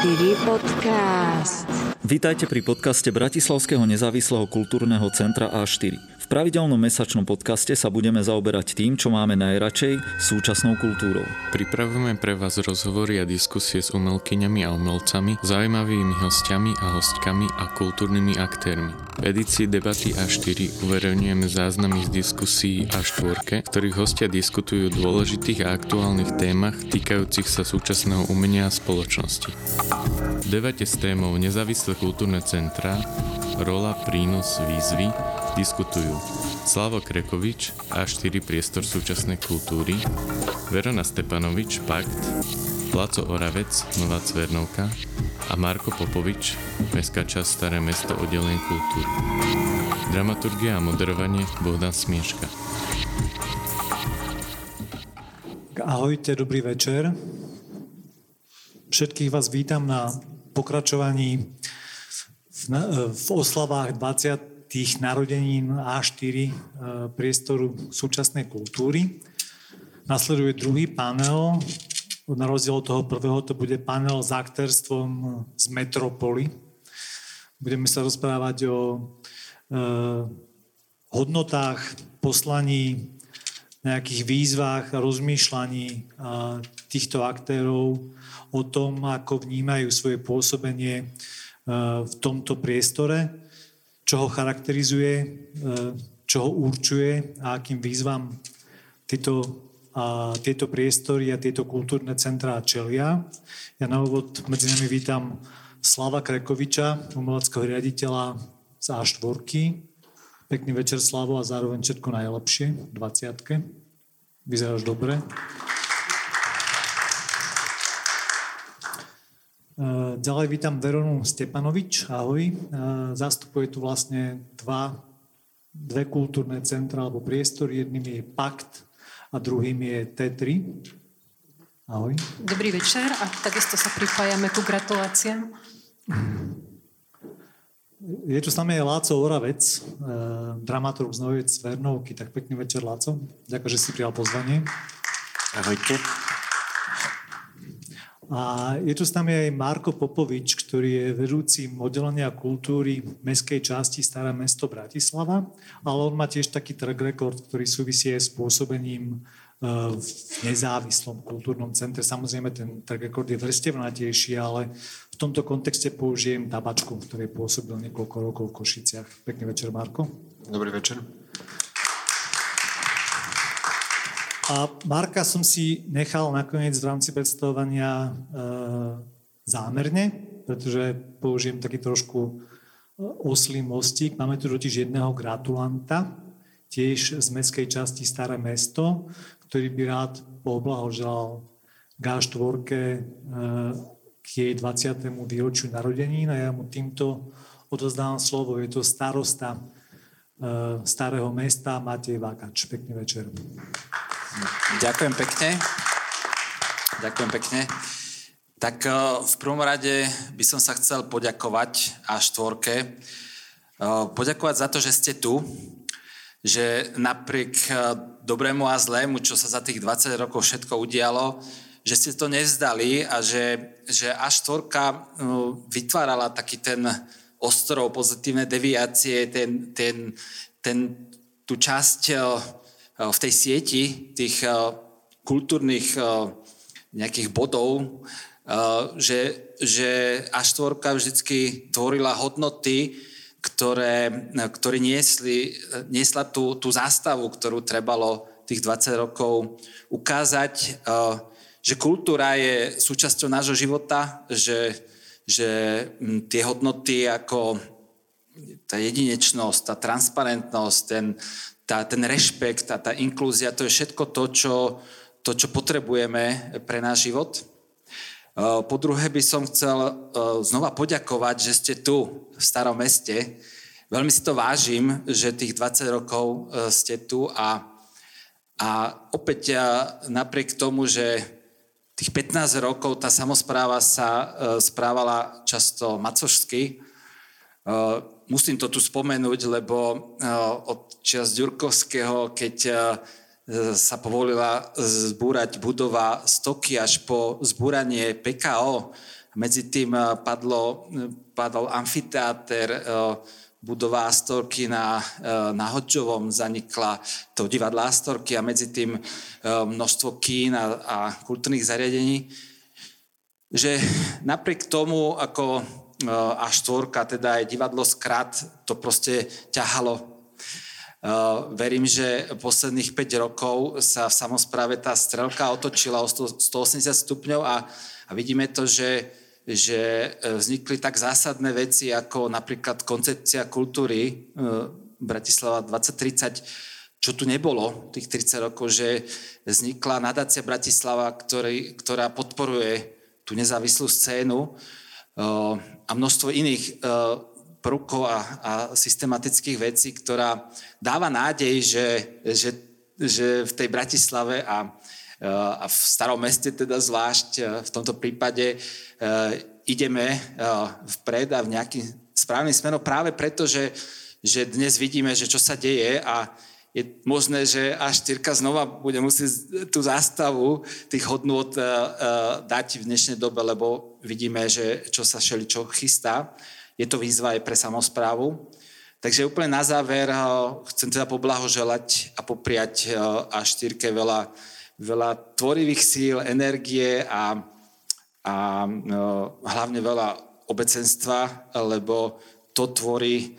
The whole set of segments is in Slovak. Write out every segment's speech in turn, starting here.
A4 podcast. Vítajte pri podcaste Bratislavského nezávislého kultúrneho centra A4 pravidelnom mesačnom podcaste sa budeme zaoberať tým, čo máme najradšej, súčasnou kultúrou. Pripravujeme pre vás rozhovory a diskusie s umelkyňami a umelcami, zaujímavými hostiami a hostkami a kultúrnymi aktérmi. V edícii Debaty A4 uverejňujeme záznamy z diskusí A4, v ktorých hostia diskutujú o dôležitých a aktuálnych témach týkajúcich sa súčasného umenia a spoločnosti. V debate s témou Nezávislé kultúrne centra, rola, prínos, výzvy Diskutujú Slavo Krekovič, A4 Priestor súčasnej kultúry, Verona Stepanovič, Pakt, Placo Oravec, Nová Cvernovka a Marko Popovič, Mestská časť Staré mesto oddelenie kultúry. Dramaturgia a moderovanie Bohdan Smieška. Ahojte, dobrý večer. Všetkých vás vítam na pokračovaní v, v oslavách 20 tých narodenín A4 e, priestoru súčasnej kultúry. Nasleduje druhý panel. Na rozdiel od toho prvého to bude panel s aktérstvom z Metropoly. Budeme sa rozprávať o e, hodnotách, poslaní, nejakých výzvach, rozmýšľaní e, týchto aktérov o tom, ako vnímajú svoje pôsobenie v tomto priestore čo ho charakterizuje, e, čo ho určuje a akým výzvam tieto, a tieto priestory a tieto kultúrne centrá čelia. Ja na úvod medzi nami vítam Slava Krekoviča, umeleckého riaditeľa z A4. Pekný večer, Slavo, a zároveň všetko najlepšie v 20 Vyzeráš dobre. Ďalej vítam Veronu Stepanovič, ahoj. Eh, zastupuje tu vlastne dva, dve kultúrne centra alebo priestory. Jedným je Pakt a druhým je T3. Ahoj. Dobrý večer a takisto sa pripájame ku gratuláciám. Je tu s nami Láco Oravec, eh, dramaturg z Novej Cvernovky. Tak pekný večer, Láco. Ďakujem, že si prijal pozvanie. Ahojte. A je tu s nami aj Marko Popovič, ktorý je vedúcim oddelenia kultúry mestskej časti Staré mesto Bratislava, ale on má tiež taký track record, ktorý súvisí s pôsobením e, v nezávislom kultúrnom centre. Samozrejme, ten track record je vrstevnatejší, ale v tomto kontexte použijem tabačku, ktorý pôsobil niekoľko rokov v Košiciach. Pekný večer, Marko. Dobrý večer. A Marka som si nechal nakoniec v rámci predstavovania e, zámerne, pretože použijem taký trošku e, oslý mostík. Máme tu totiž jedného gratulanta, tiež z mestskej časti Staré mesto, ktorý by rád poblahoželal G4 e, k jej 20. výročiu narodení. A ja mu týmto odozdávam slovo. Je to starosta e, Starého mesta Matej Vákač. Pekný večer. Ďakujem pekne. Ďakujem pekne. Tak eh, v prvom rade by som sa chcel poďakovať a štvorke. Eh, poďakovať za to, že ste tu, že napriek eh, dobrému a zlému, čo sa za tých 20 rokov všetko udialo, že ste to nevzdali a že, že A4 vytvárala taký ten ostrov pozitívne deviácie, ten, ten, ten, tú časť v tej sieti tých eh, kultúrnych eh, nejakých bodov, že, že A4 vždycky tvorila hodnoty, ktoré, ktoré niesli, niesla tú, tú zástavu, ktorú trebalo tých 20 rokov ukázať, že kultúra je súčasťou nášho života, že, že hm, tie hodnoty ako tá jedinečnosť, tá transparentnosť, ten, tá, ten rešpekt a tá inklúzia, to je všetko to čo, to, čo potrebujeme pre náš život. E, po druhé by som chcel e, znova poďakovať, že ste tu v starom meste. Veľmi si to vážim, že tých 20 rokov e, ste tu a, a opäť napriek tomu, že tých 15 rokov tá samozpráva sa správala často macožsky, musím to tu spomenúť, lebo od čas Ďurkovského, keď e, sa povolila zbúrať budova stoky až po zbúranie PKO medzi tým eh, padlo, padol amfiteáter, eh, budova Astorky na, eh, na Hodžovom, zanikla to divadlo Astorky a medzi tým množstvo kín a, a kultúrnych zariadení. Že napriek tomu, ako A4, teda aj divadlo Skrat, to proste ťahalo. Verím, že posledných 5 rokov sa v samozpráve tá strelka otočila o 180 stupňov a, a vidíme to, že, že e, vznikli tak zásadné veci ako napríklad koncepcia kultúry Bratislava 2030, čo tu nebolo tých 30 rokov, že vznikla nadácia Bratislava, ktorý, ktorá podporuje tú nezávislú scénu a množstvo iných prvkov a, a systematických vecí, ktorá dáva nádej, že, že, že v tej Bratislave a, a v starom meste teda zvlášť v tomto prípade ideme vpred a v nejakým správnym smerom práve preto, že, že dnes vidíme, že čo sa deje a je možné, že až Tyrka znova bude musieť tú zástavu tých hodnôt dať v dnešnej dobe, lebo vidíme, že čo sa čo chystá je to výzva aj pre samozprávu. Takže úplne na záver eh, chcem teda poblahoželať a popriať eh, a štyrke veľa, veľa tvorivých síl, energie a, a eh, hlavne veľa obecenstva, lebo to tvorí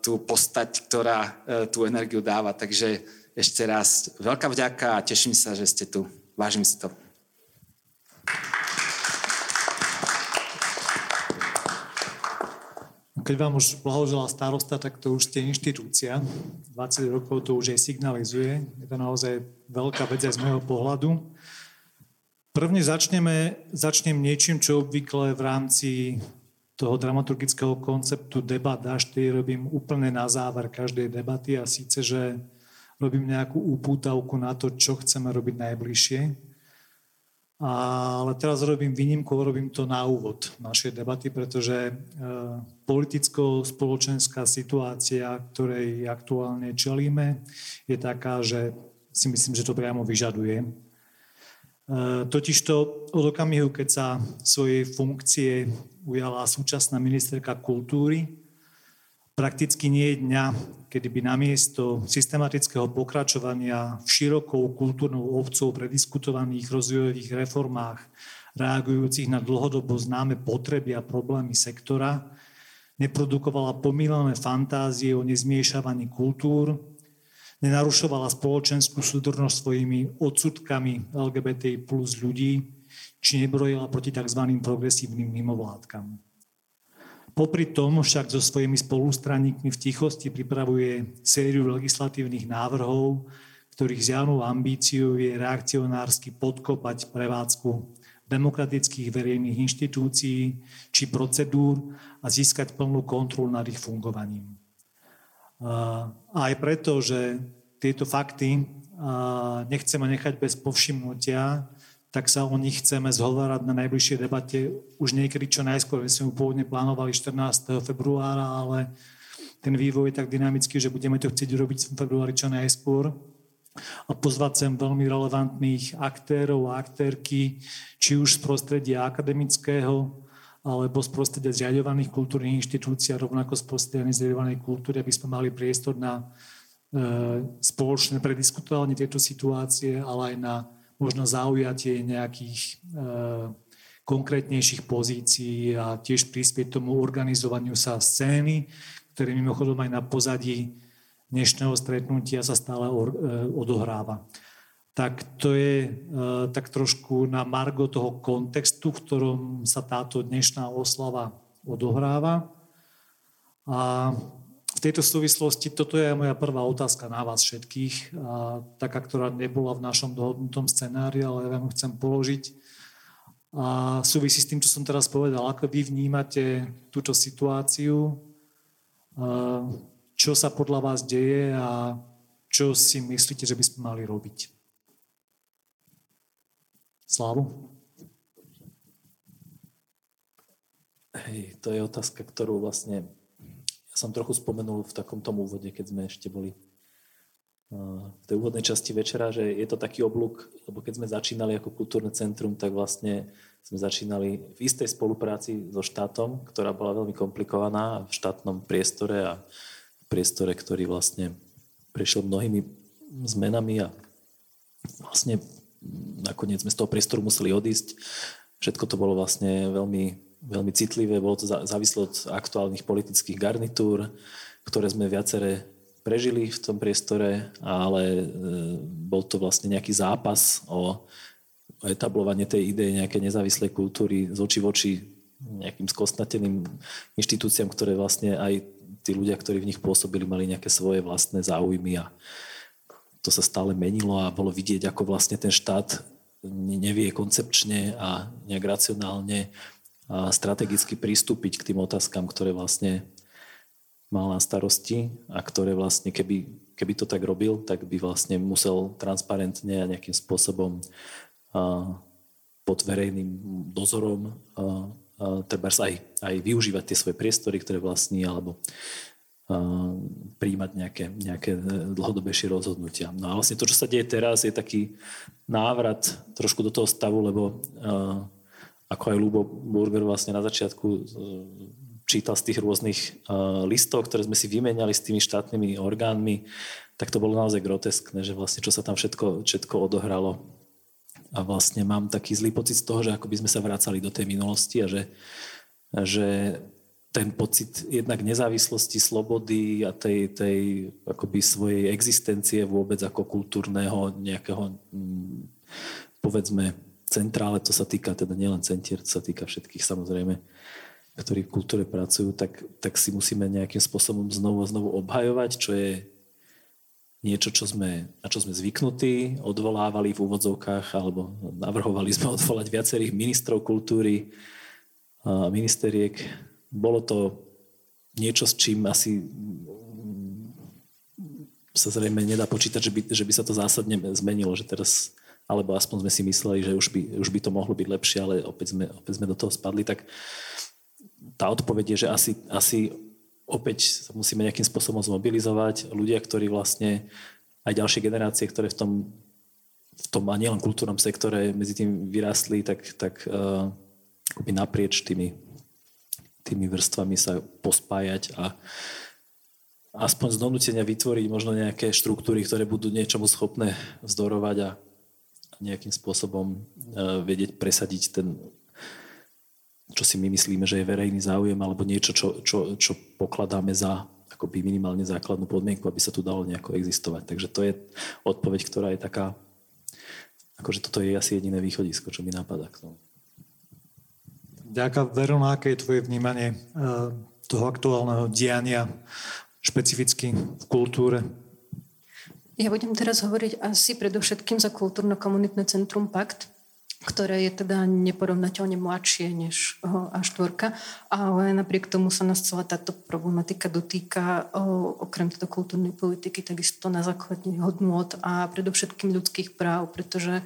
tú postať, ktorá tú energiu dáva. Takže ešte raz veľká vďaka a teším sa, že ste tu. Vážim si to. Keď vám už blahožela starosta, tak to už ste inštitúcia. 20 rokov to už aj signalizuje. Je to naozaj veľká vec aj z môjho pohľadu. Prvne začneme, začnem niečím, čo obvykle v rámci toho dramaturgického konceptu debat až robím úplne na záver každej debaty a síce, že robím nejakú upútavku na to, čo chceme robiť najbližšie ale teraz robím výnimku, robím to na úvod našej debaty, pretože e, politicko-spoločenská situácia, ktorej aktuálne čelíme, je taká, že si myslím, že to priamo vyžaduje. E, totižto od okamihu, keď sa svojej funkcie ujala súčasná ministerka kultúry, Prakticky nie je dňa, kedy by namiesto systematického pokračovania v širokou kultúrnou ovcou prediskutovaných rozvojových reformách reagujúcich na dlhodobo známe potreby a problémy sektora, neprodukovala pomílené fantázie o nezmiešavaní kultúr, nenarušovala spoločenskú súdrnosť svojimi odsudkami LGBTI plus ľudí, či nebrojila proti tzv. progresívnym mimovládkam. Popri tom však so svojimi spolustranníkmi v tichosti pripravuje sériu legislatívnych návrhov, ktorých zjavnou ambíciou je reakcionársky podkopať prevádzku demokratických verejných inštitúcií či procedúr a získať plnú kontrolu nad ich fungovaním. Aj preto, že tieto fakty nechceme nechať bez povšimnutia, tak sa o nich chceme zhovárať na najbližšej debate už niekedy čo najskôr. My sme ju pôvodne plánovali 14. februára, ale ten vývoj je tak dynamický, že budeme to chcieť urobiť v februári čo najskôr a pozvať sem veľmi relevantných aktérov a aktérky, či už z prostredia akademického, alebo z prostredia zriadovaných kultúrnych inštitúcií a rovnako z prostredia nezriadovanej kultúry, aby sme mali priestor na e, spoločné prediskutovanie tejto situácie, ale aj na možno zaujatie nejakých e, konkrétnejších pozícií a tiež prispieť tomu organizovaniu sa scény, ktoré mimochodom aj na pozadí dnešného stretnutia sa stále or, e, odohráva. Tak to je e, tak trošku na margo toho kontextu, v ktorom sa táto dnešná oslava odohráva. A v tejto súvislosti toto je moja prvá otázka na vás všetkých, a taká, ktorá nebola v našom dohodnutom scenári, ale ja vám chcem položiť. A súvisí s tým, čo som teraz povedal. Ako vy vnímate túto situáciu? Čo sa podľa vás deje a čo si myslíte, že by sme mali robiť? Slávu? Hej, to je otázka, ktorú vlastne som trochu spomenul v takom tom úvode, keď sme ešte boli v tej úvodnej časti večera, že je to taký oblúk, lebo keď sme začínali ako kultúrne centrum, tak vlastne sme začínali v istej spolupráci so štátom, ktorá bola veľmi komplikovaná v štátnom priestore a v priestore, ktorý vlastne prešiel mnohými zmenami a vlastne nakoniec sme z toho priestoru museli odísť. Všetko to bolo vlastne veľmi, veľmi citlivé, bolo to závislo od aktuálnych politických garnitúr, ktoré sme viacere prežili v tom priestore, ale e, bol to vlastne nejaký zápas o etablovanie tej ideje nejakej nezávislej kultúry z oči v oči nejakým skostnateným inštitúciám, ktoré vlastne aj tí ľudia, ktorí v nich pôsobili, mali nejaké svoje vlastné záujmy a to sa stále menilo a bolo vidieť, ako vlastne ten štát nevie koncepčne a nejak racionálne strategicky pristúpiť k tým otázkam, ktoré vlastne mal na starosti a ktoré vlastne, keby, keby to tak robil, tak by vlastne musel transparentne a nejakým spôsobom pod verejným dozorom treba aj, aj využívať tie svoje priestory, ktoré vlastní, alebo príjmať nejaké, nejaké dlhodobejšie rozhodnutia. No a vlastne to, čo sa deje teraz, je taký návrat trošku do toho stavu, lebo ako aj Lubo Burger vlastne na začiatku e, čítal z tých rôznych listov, ktoré sme si vymenali s tými štátnymi orgánmi, tak to bolo naozaj groteskné, že vlastne čo sa tam všetko, všetko odohralo. A vlastne mám taký zlý pocit z toho, že ako by sme sa vracali do tej minulosti a že, že ten pocit jednak nezávislosti, slobody a tej, tej akoby svojej existencie vôbec ako kultúrneho nejakého mm, povedzme centrále, to sa týka teda nielen centier, to sa týka všetkých samozrejme, ktorí v kultúre pracujú, tak, tak si musíme nejakým spôsobom znovu a znovu obhajovať, čo je niečo, čo sme, na čo sme zvyknutí, odvolávali v úvodzovkách alebo navrhovali sme odvolať viacerých ministrov kultúry a ministeriek. Bolo to niečo, s čím asi sa zrejme nedá počítať, že by, že by sa to zásadne zmenilo, že teraz, alebo aspoň sme si mysleli, že už by, už by to mohlo byť lepšie, ale opäť sme, opäť sme do toho spadli, tak tá odpoveď je, že asi, asi opäť sa musíme nejakým spôsobom zmobilizovať. Ľudia, ktorí vlastne aj ďalšie generácie, ktoré v tom, v tom a nielen kultúrnom sektore medzi tým vyrástli, tak, tak uh, naprieč tými, tými vrstvami sa pospájať a aspoň z donútenia vytvoriť možno nejaké štruktúry, ktoré budú niečomu schopné vzdorovať a nejakým spôsobom uh, vedieť presadiť ten čo si my myslíme, že je verejný záujem, alebo niečo, čo, čo, čo pokladáme za akoby minimálne základnú podmienku, aby sa tu dalo nejako existovať. Takže to je odpoveď, ktorá je taká, akože toto je asi jediné východisko, čo mi napadá k tomu. Ďakujem. Verona, aké je tvoje vnímanie uh, toho aktuálneho diania špecificky v kultúre? Ja budem teraz hovoriť asi predovšetkým za kultúrno-komunitné centrum Pakt, ktoré je teda neporovnateľne mladšie než A4, ale napriek tomu sa nás celá táto problematika dotýka okrem teda kultúrnej politiky takisto na základe hodnôt a predovšetkým ľudských práv, pretože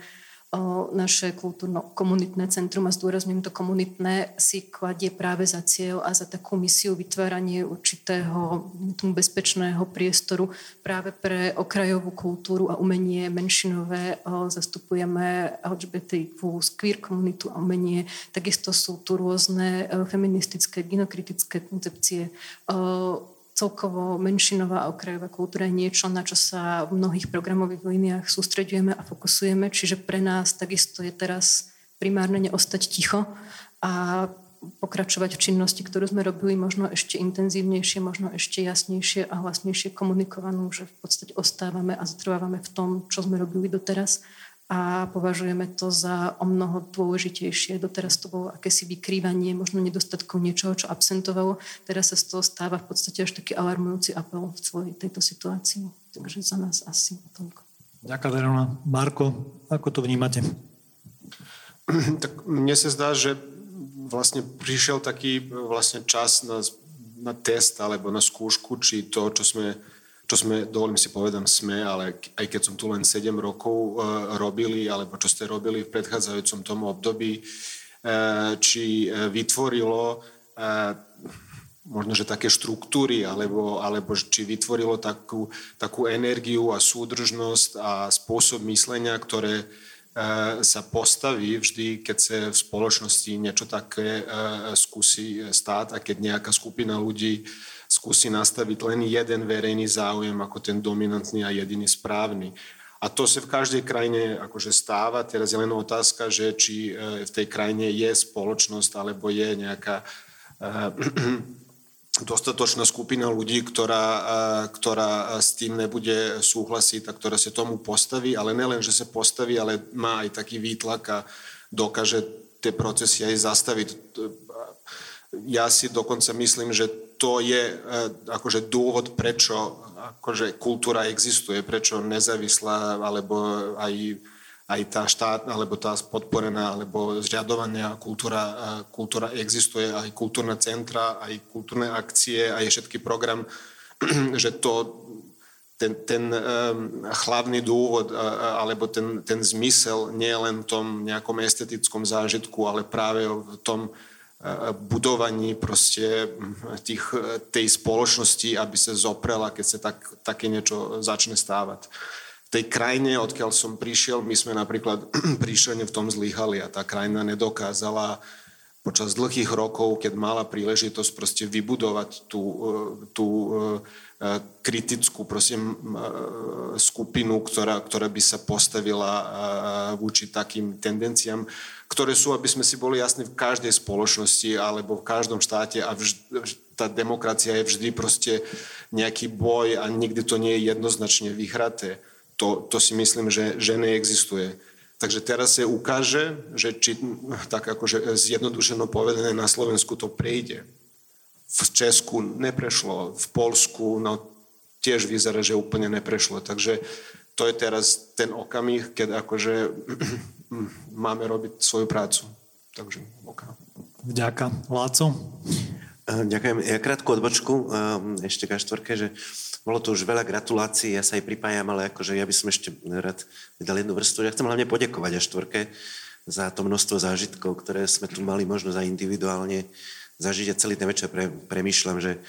naše kultúrno-komunitné centrum, a zdôrazňujem to komunitné, si kladie práve za cieľ a za takú misiu vytváranie určitého bezpečného priestoru práve pre okrajovú kultúru a umenie menšinové. Zastupujeme LGBTQ, queer komunitu a umenie. Takisto sú tu rôzne feministické, ginokritické koncepcie celkovo menšinová okrajová kultúra je niečo, na čo sa v mnohých programových líniách sústredujeme a fokusujeme, čiže pre nás takisto je teraz primárne neostať ticho a pokračovať v činnosti, ktorú sme robili možno ešte intenzívnejšie, možno ešte jasnejšie a hlasnejšie komunikovanú, že v podstate ostávame a zatrvávame v tom, čo sme robili doteraz a považujeme to za o mnoho dôležitejšie. Doteraz to bolo akési vykrývanie možno nedostatkov niečoho, čo absentovalo. Teraz sa z toho stáva v podstate až taký alarmujúci apel v celej tejto situácii. Takže za nás asi toľko. Ďakujem, Verona. Marko, ako to vnímate? Tak mne sa zdá, že vlastne prišiel taký vlastne čas na, na test alebo na skúšku, či to, čo sme čo sme, dovolím si povedať, sme, ale aj keď som tu len 7 rokov uh, robili, alebo čo ste robili v predchádzajúcom tomu období, uh, či uh, vytvorilo uh, možno, že také štruktúry, alebo, alebo či vytvorilo takú, takú energiu a súdržnosť a spôsob myslenia, ktoré, sa postaví vždy, keď sa v spoločnosti niečo také skúsi stáť a keď nejaká skupina ľudí skúsi nastaviť len jeden verejný záujem ako ten dominantný a jediný správny. A to sa v každej krajine akože stáva. Teraz je len otázka, že či v tej krajine je spoločnosť alebo je nejaká dostatočná skupina ľudí, ktorá, ktorá s tým nebude súhlasiť a ktorá sa tomu postaví, ale nelen, že sa postaví, ale má aj taký výtlak a dokáže tie procesy aj zastaviť. Ja si dokonca myslím, že to je akože dôvod, prečo akože kultúra existuje, prečo nezávislá alebo aj aj tá štát, alebo tá podporená, alebo zriadovaná kultúra, kultúra existuje, aj kultúrne centra, aj kultúrne akcie, aj všetky program, že to, ten, ten um, hlavný dôvod uh, alebo ten, ten zmysel nie je len v tom nejakom estetickom zážitku, ale práve v tom budovaní proste tých, tej spoločnosti, aby sa zoprela, keď sa tak, také niečo začne stávať. Tej krajine, odkiaľ som prišiel, my sme napríklad prišlene v tom zlyhali a tá krajina nedokázala počas dlhých rokov, keď mala príležitosť proste vybudovať tú, e, tú e, e, kritickú prosím, skupinu, ktorá, ktorá by sa postavila voči takým tendenciám, ktoré sú, aby sme si boli jasní, v každej spoločnosti alebo v každom štáte a vž, tá demokracia je vždy proste nejaký boj a nikdy to nie je jednoznačne vyhraté to, to si myslím, že, že neexistuje. Takže teraz sa ukáže, že či tak akože zjednodušeno povedané na Slovensku to prejde. V Česku neprešlo, v Polsku no, tiež vyzerá, že úplne neprešlo. Takže to je teraz ten okamih, keď akože máme robiť svoju prácu. Takže oka. Vďaka. Láco? Ďakujem. Ja krátku odbočku ešte k štvorke, že bolo to už veľa gratulácií, ja sa aj pripájam, ale akože ja by som ešte rád vydal jednu vrstvu. Ja chcem hlavne poďakovať a štvorke za to množstvo zážitkov, ktoré sme tu mali možnosť aj individuálne zažiť a celý ten večer pre, premýšľam, že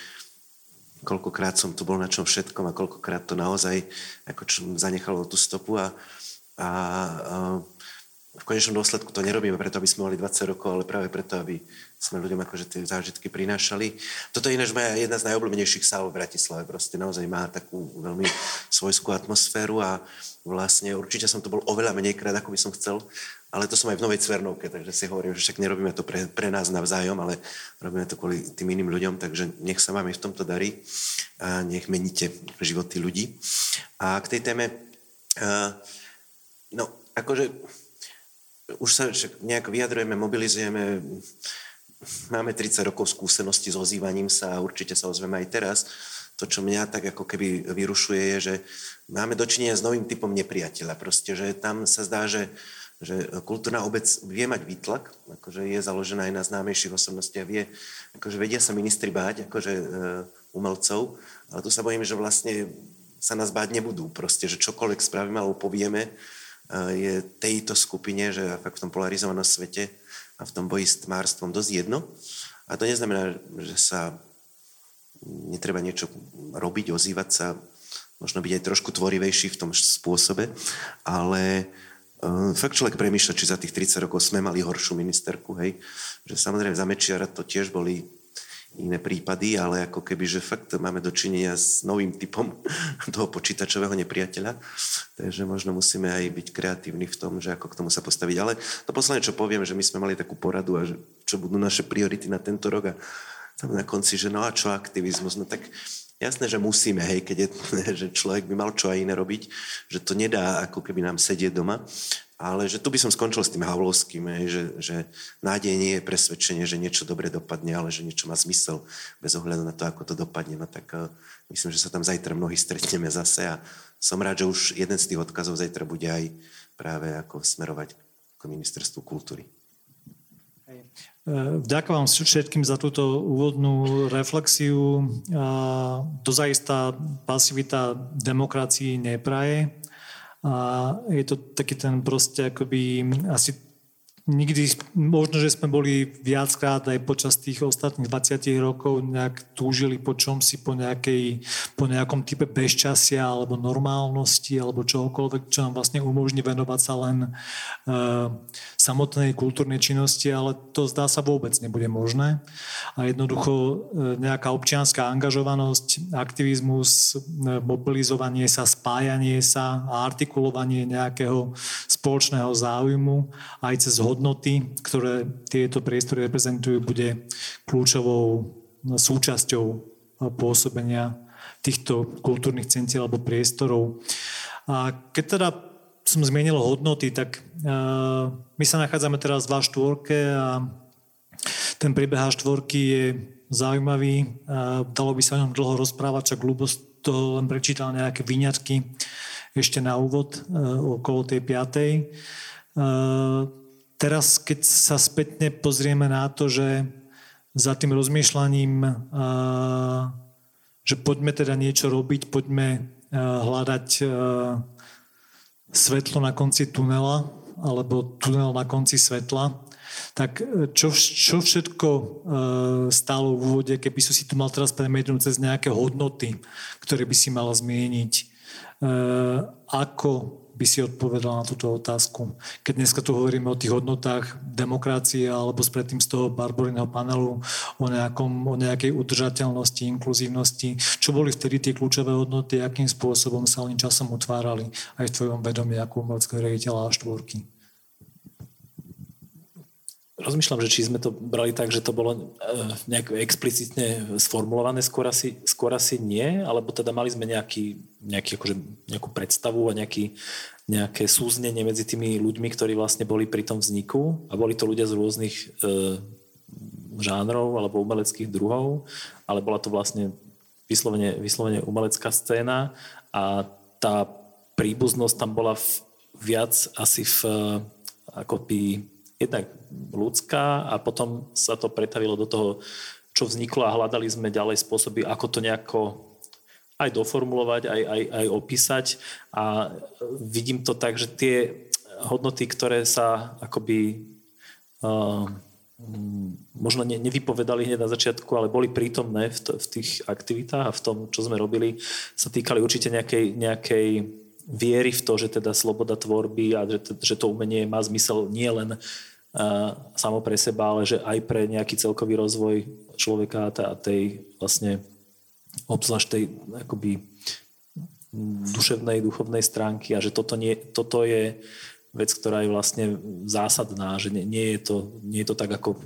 koľkokrát som tu bol na čom všetkom a koľkokrát to naozaj ako zanechalo tú stopu a, a, a v konečnom dôsledku to nerobíme preto, aby sme mali 20 rokov, ale práve preto, aby sme ľuďom akože tie zážitky prinášali. Toto je ináč moja jedna z najobľúbenejších sál v Bratislave. Proste naozaj má takú veľmi svojskú atmosféru a vlastne určite som to bol oveľa menej krát, ako by som chcel, ale to som aj v Novej Cvernovke, takže si hovorím, že však nerobíme to pre, pre nás navzájom, ale robíme to kvôli tým iným ľuďom, takže nech sa vám aj v tomto darí a nech meníte životy ľudí. A k tej téme, uh, no akože už sa nejak vyjadrujeme, mobilizujeme, máme 30 rokov skúsenosti s ozývaním sa a určite sa ozveme aj teraz. To, čo mňa tak ako keby vyrušuje, je, že máme dočinenia s novým typom nepriateľa. Proste, že tam sa zdá, že, že kultúrna obec vie mať výtlak, akože je založená aj na známejších osobnostiach, vie, akože vedia sa ministri báť, akože e, umelcov, ale tu sa bojím, že vlastne sa nás báť nebudú. Proste, že čokoľvek spravíme alebo povieme, je tejto skupine, že v tom polarizovanom svete a v tom boji s tmárstvom dosť jedno. A to neznamená, že sa netreba niečo robiť, ozývať sa, možno byť aj trošku tvorivejší v tom spôsobe, ale uh, fakt človek premýšľa, či za tých 30 rokov sme mali horšiu ministerku, hej. Že samozrejme za Mečiara to tiež boli iné prípady, ale ako keby, že fakt máme dočinenia s novým typom toho počítačového nepriateľa. Takže možno musíme aj byť kreatívni v tom, že ako k tomu sa postaviť. Ale to posledné, čo poviem, že my sme mali takú poradu a že čo budú naše priority na tento rok a tam na konci, že no a čo aktivizmus, no tak jasné, že musíme, hej, keď je, že človek by mal čo aj iné robiť, že to nedá ako keby nám sedieť doma, ale že tu by som skončil s tým Havlovským, že, že nádej nie je presvedčenie, že niečo dobre dopadne, ale že niečo má zmysel bez ohľadu na to, ako to dopadne. No tak uh, myslím, že sa tam zajtra mnohí stretneme zase a som rád, že už jeden z tých odkazov zajtra bude aj práve ako smerovať k ministerstvu kultúry. E, vďaka vám všetkým za túto úvodnú reflexiu. Dozaistá pasivita demokracii nepraje a je to taký ten proste akoby asi nikdy, možno, že sme boli viackrát aj počas tých ostatných 20 rokov nejak túžili po čomsi, po, nejakej, po nejakom type bezčasia alebo normálnosti alebo čokoľvek, čo nám vlastne umožní venovať sa len uh, samotnej kultúrnej činnosti, ale to zdá sa vôbec nebude možné. A jednoducho uh, nejaká občianská angažovanosť, aktivizmus, uh, mobilizovanie sa, spájanie sa a artikulovanie nejakého spoločného záujmu aj cez hodnoty, ktoré tieto priestory reprezentujú, bude kľúčovou súčasťou pôsobenia týchto kultúrnych centier alebo priestorov. A keď teda som zmienil hodnoty, tak uh, my sa nachádzame teraz v A4 a ten príbeh A4 je zaujímavý. Uh, dalo by sa o ňom dlho rozprávať, čak ľubo toho len prečítal nejaké vyňatky ešte na úvod uh, okolo tej piatej. Teraz, keď sa spätne pozrieme na to, že za tým rozmýšľaním, že poďme teda niečo robiť, poďme hľadať svetlo na konci tunela, alebo tunel na konci svetla, tak čo, čo všetko stálo v úvode, keby som si tu mal teraz premietnúť cez nejaké hodnoty, ktoré by si mala zmieniť, ako by si odpovedal na túto otázku. Keď dneska tu hovoríme o tých hodnotách demokracie alebo predtým z toho Barborinného panelu o, nejakom, o nejakej udržateľnosti, inkluzívnosti, čo boli vtedy tie kľúčové hodnoty, akým spôsobom sa oni časom utvárali aj v tvojom vedomí ako umeleckého riaditeľa a štvorky rozmýšľam, že či sme to brali tak, že to bolo e, nejak explicitne sformulované, skôr asi, skôr asi nie, alebo teda mali sme nejaký, nejaký, akože, nejakú predstavu a nejaký, nejaké súznenie medzi tými ľuďmi, ktorí vlastne boli pri tom vzniku. A boli to ľudia z rôznych e, žánrov alebo umeleckých druhov, ale bola to vlastne vyslovene, vyslovene umelecká scéna. A tá príbuznosť tam bola v, viac asi v ako by jednak ľudská a potom sa to pretavilo do toho, čo vzniklo a hľadali sme ďalej spôsoby, ako to nejako aj doformulovať, aj, aj, aj opísať. A vidím to tak, že tie hodnoty, ktoré sa akoby uh, možno ne, nevypovedali hneď na začiatku, ale boli prítomné v, to, v tých aktivitách a v tom, čo sme robili, sa týkali určite nejakej, nejakej viery v to, že teda sloboda tvorby a že, že to umenie má zmysel nie len uh, samo pre seba, ale že aj pre nejaký celkový rozvoj človeka a tej vlastne obzvlášť tej akoby duševnej, duchovnej stránky a že toto, nie, toto je vec, ktorá je vlastne zásadná, že nie, nie, je, to, nie je to tak, ako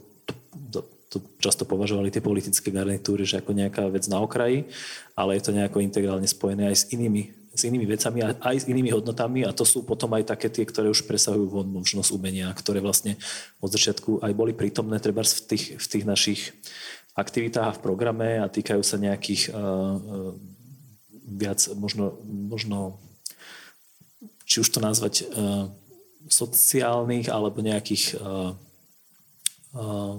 to, to často považovali tie politické garnitúry, že ako nejaká vec na okraji, ale je to nejako integrálne spojené aj s inými s inými vecami a aj s inými hodnotami a to sú potom aj také tie, ktoré už presahujú von možnosť umenia, ktoré vlastne od začiatku aj boli prítomné treba v tých, v tých našich aktivitách a v programe a týkajú sa nejakých uh, uh, viac možno, možno či už to nazvať uh, sociálnych alebo nejakých uh, uh,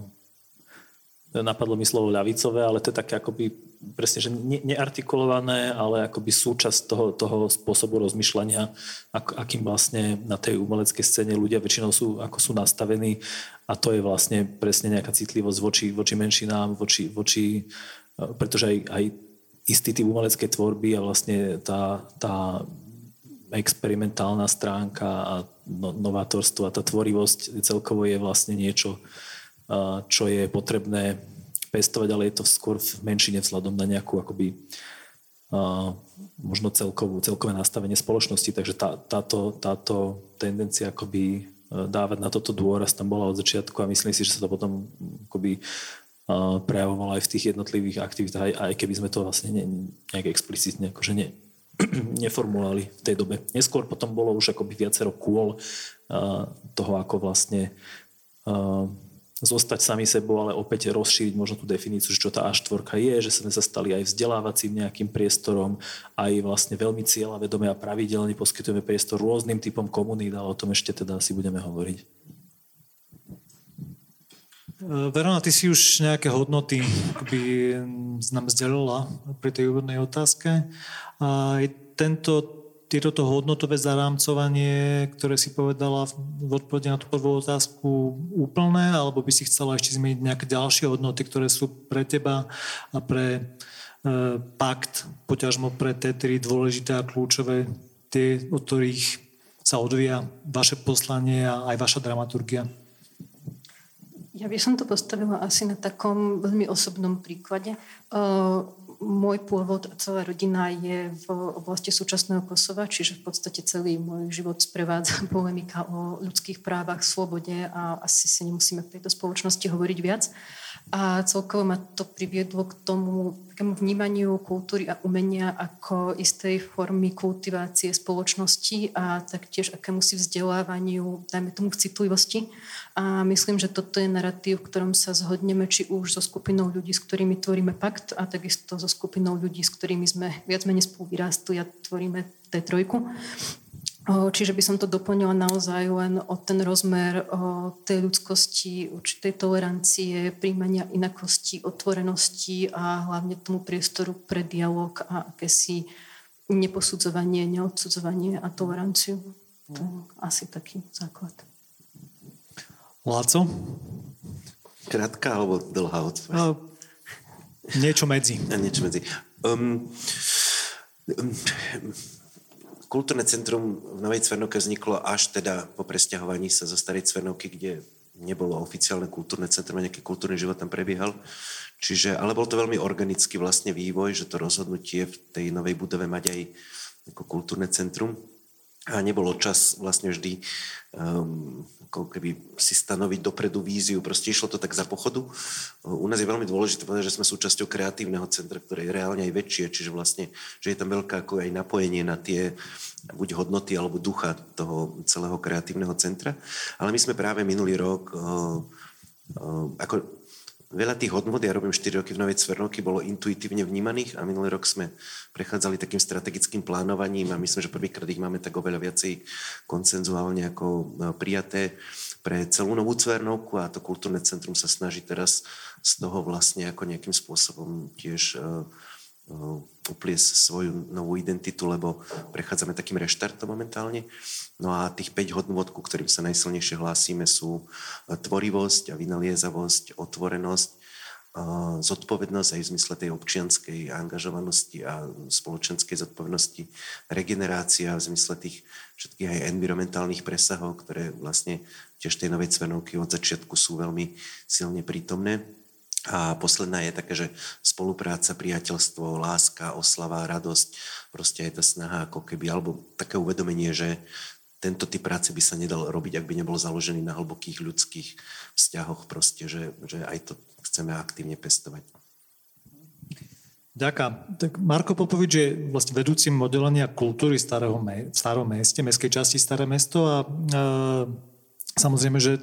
napadlo mi slovo ľavicové, ale to je také akoby presne, že ne, neartikulované, ale akoby súčasť toho, toho spôsobu rozmýšľania, ak, akým vlastne na tej umeleckej scéne ľudia väčšinou sú, ako sú nastavení. A to je vlastne presne nejaká citlivosť voči, voči menšinám, voči, voči e, pretože aj, aj istý typ umeleckej tvorby a vlastne tá, tá experimentálna stránka a no, novátorstvo a tá tvorivosť celkovo je vlastne niečo, čo je potrebné pestovať, ale je to skôr v menšine vzhľadom na nejakú akoby možno celkovú, celkové nastavenie spoločnosti, takže tá, táto, táto tendencia akoby dávať na toto dôraz tam bola od začiatku a myslím si, že sa to potom akoby prejavovalo aj v tých jednotlivých aktivitách, aj, aj keby sme to vlastne ne, nejak explicitne akože ne, neformulovali v tej dobe. Neskôr potom bolo už akoby viacero kôl toho, ako vlastne zostať sami sebou, ale opäť rozšíriť možno tú definíciu, čo tá A4 je, že sme sa stali aj vzdelávacím nejakým priestorom, aj vlastne veľmi cieľa vedome a pravidelne poskytujeme priestor rôznym typom komunít, ale o tom ešte teda si budeme hovoriť. Verona, ty si už nejaké hodnoty by nám vzdelila pri tej úvodnej otázke. A tento je toto hodnotové zarámcovanie, ktoré si povedala v odpovede na tú prvú otázku úplné, alebo by si chcela ešte zmeniť nejaké ďalšie hodnoty, ktoré sú pre teba a pre e, pakt, poťažmo pre T3 dôležité a kľúčové, tie, od ktorých sa odvíja vaše poslanie a aj vaša dramaturgia? Ja by som to postavila asi na takom veľmi osobnom príklade. Uh, môj pôvod a celá rodina je v oblasti súčasného Kosova, čiže v podstate celý môj život sprevádza polemika o ľudských právach, slobode a asi si nemusíme v tejto spoločnosti hovoriť viac. A celkovo ma to priviedlo k tomu takému vnímaniu kultúry a umenia ako istej formy kultivácie spoločnosti a taktiež akému si vzdelávaniu, dajme tomu v citlivosti. A myslím, že toto je narratív, v ktorom sa zhodneme či už so skupinou ľudí, s ktorými tvoríme pakt a takisto so skupinou ľudí, s ktorými sme viac menej spolu vyrástli a tvoríme T3. Čiže by som to doplnila naozaj len o ten rozmer o tej ľudskosti, určitej tolerancie, príjmania inakosti, otvorenosti a hlavne tomu priestoru pre dialog a akési neposudzovanie, neodsudzovanie a toleranciu. To je asi taký základ. Láco? Krátka alebo dlhá odpoveď? No, niečo medzi. A niečo medzi. Um, um, Kultúrne centrum v Novej Cvernovke vzniklo až teda po presťahovaní sa zo Starej Cvernovky, kde nebolo oficiálne kultúrne centrum a nejaký kultúrny život tam prebiehal. Čiže, ale bol to veľmi organický vlastne vývoj, že to rozhodnutie v tej novej budove mať aj ako kultúrne centrum a nebolo čas vlastne vždy um, ako keby si stanoviť dopredu víziu. Proste išlo to tak za pochodu. U nás je veľmi dôležité povedať, že sme súčasťou kreatívneho centra, ktoré je reálne aj väčšie, čiže vlastne, že je tam veľká ako aj napojenie na tie buď hodnoty alebo ducha toho celého kreatívneho centra. Ale my sme práve minulý rok uh, uh, ako Veľa tých hodnot, ja robím 4 roky v Novej Cvernovky, bolo intuitívne vnímaných a minulý rok sme prechádzali takým strategickým plánovaním a myslím, že prvýkrát ich máme tak oveľa viacej koncenzuálne ako e, prijaté pre celú Novú Cvernovku a to kultúrne centrum sa snaží teraz z toho vlastne ako nejakým spôsobom tiež uh, upliesť svoju novú identitu, lebo prechádzame takým reštartom momentálne. No a tých 5 hodnôt, ku ktorým sa najsilnejšie hlásime, sú e, tvorivosť a vynaliezavosť, otvorenosť, zodpovednosť aj v zmysle tej občianskej angažovanosti a spoločenskej zodpovednosti, regenerácia v zmysle tých všetkých aj environmentálnych presahov, ktoré vlastne tiež tej novej cvenovky od začiatku sú veľmi silne prítomné. A posledná je také, že spolupráca, priateľstvo, láska, oslava, radosť, proste je tá snaha ako keby, alebo také uvedomenie, že tento typ práce by sa nedal robiť, ak by nebol založený na hlbokých ľudských vzťahoch, proste, že, že aj to chceme aktívne pestovať. Ďakujem. Tak Marko Popovič je vlastne vedúcim modelenia kultúry starého v starom meste, mestskej časti Staré mesto a e, samozrejme, že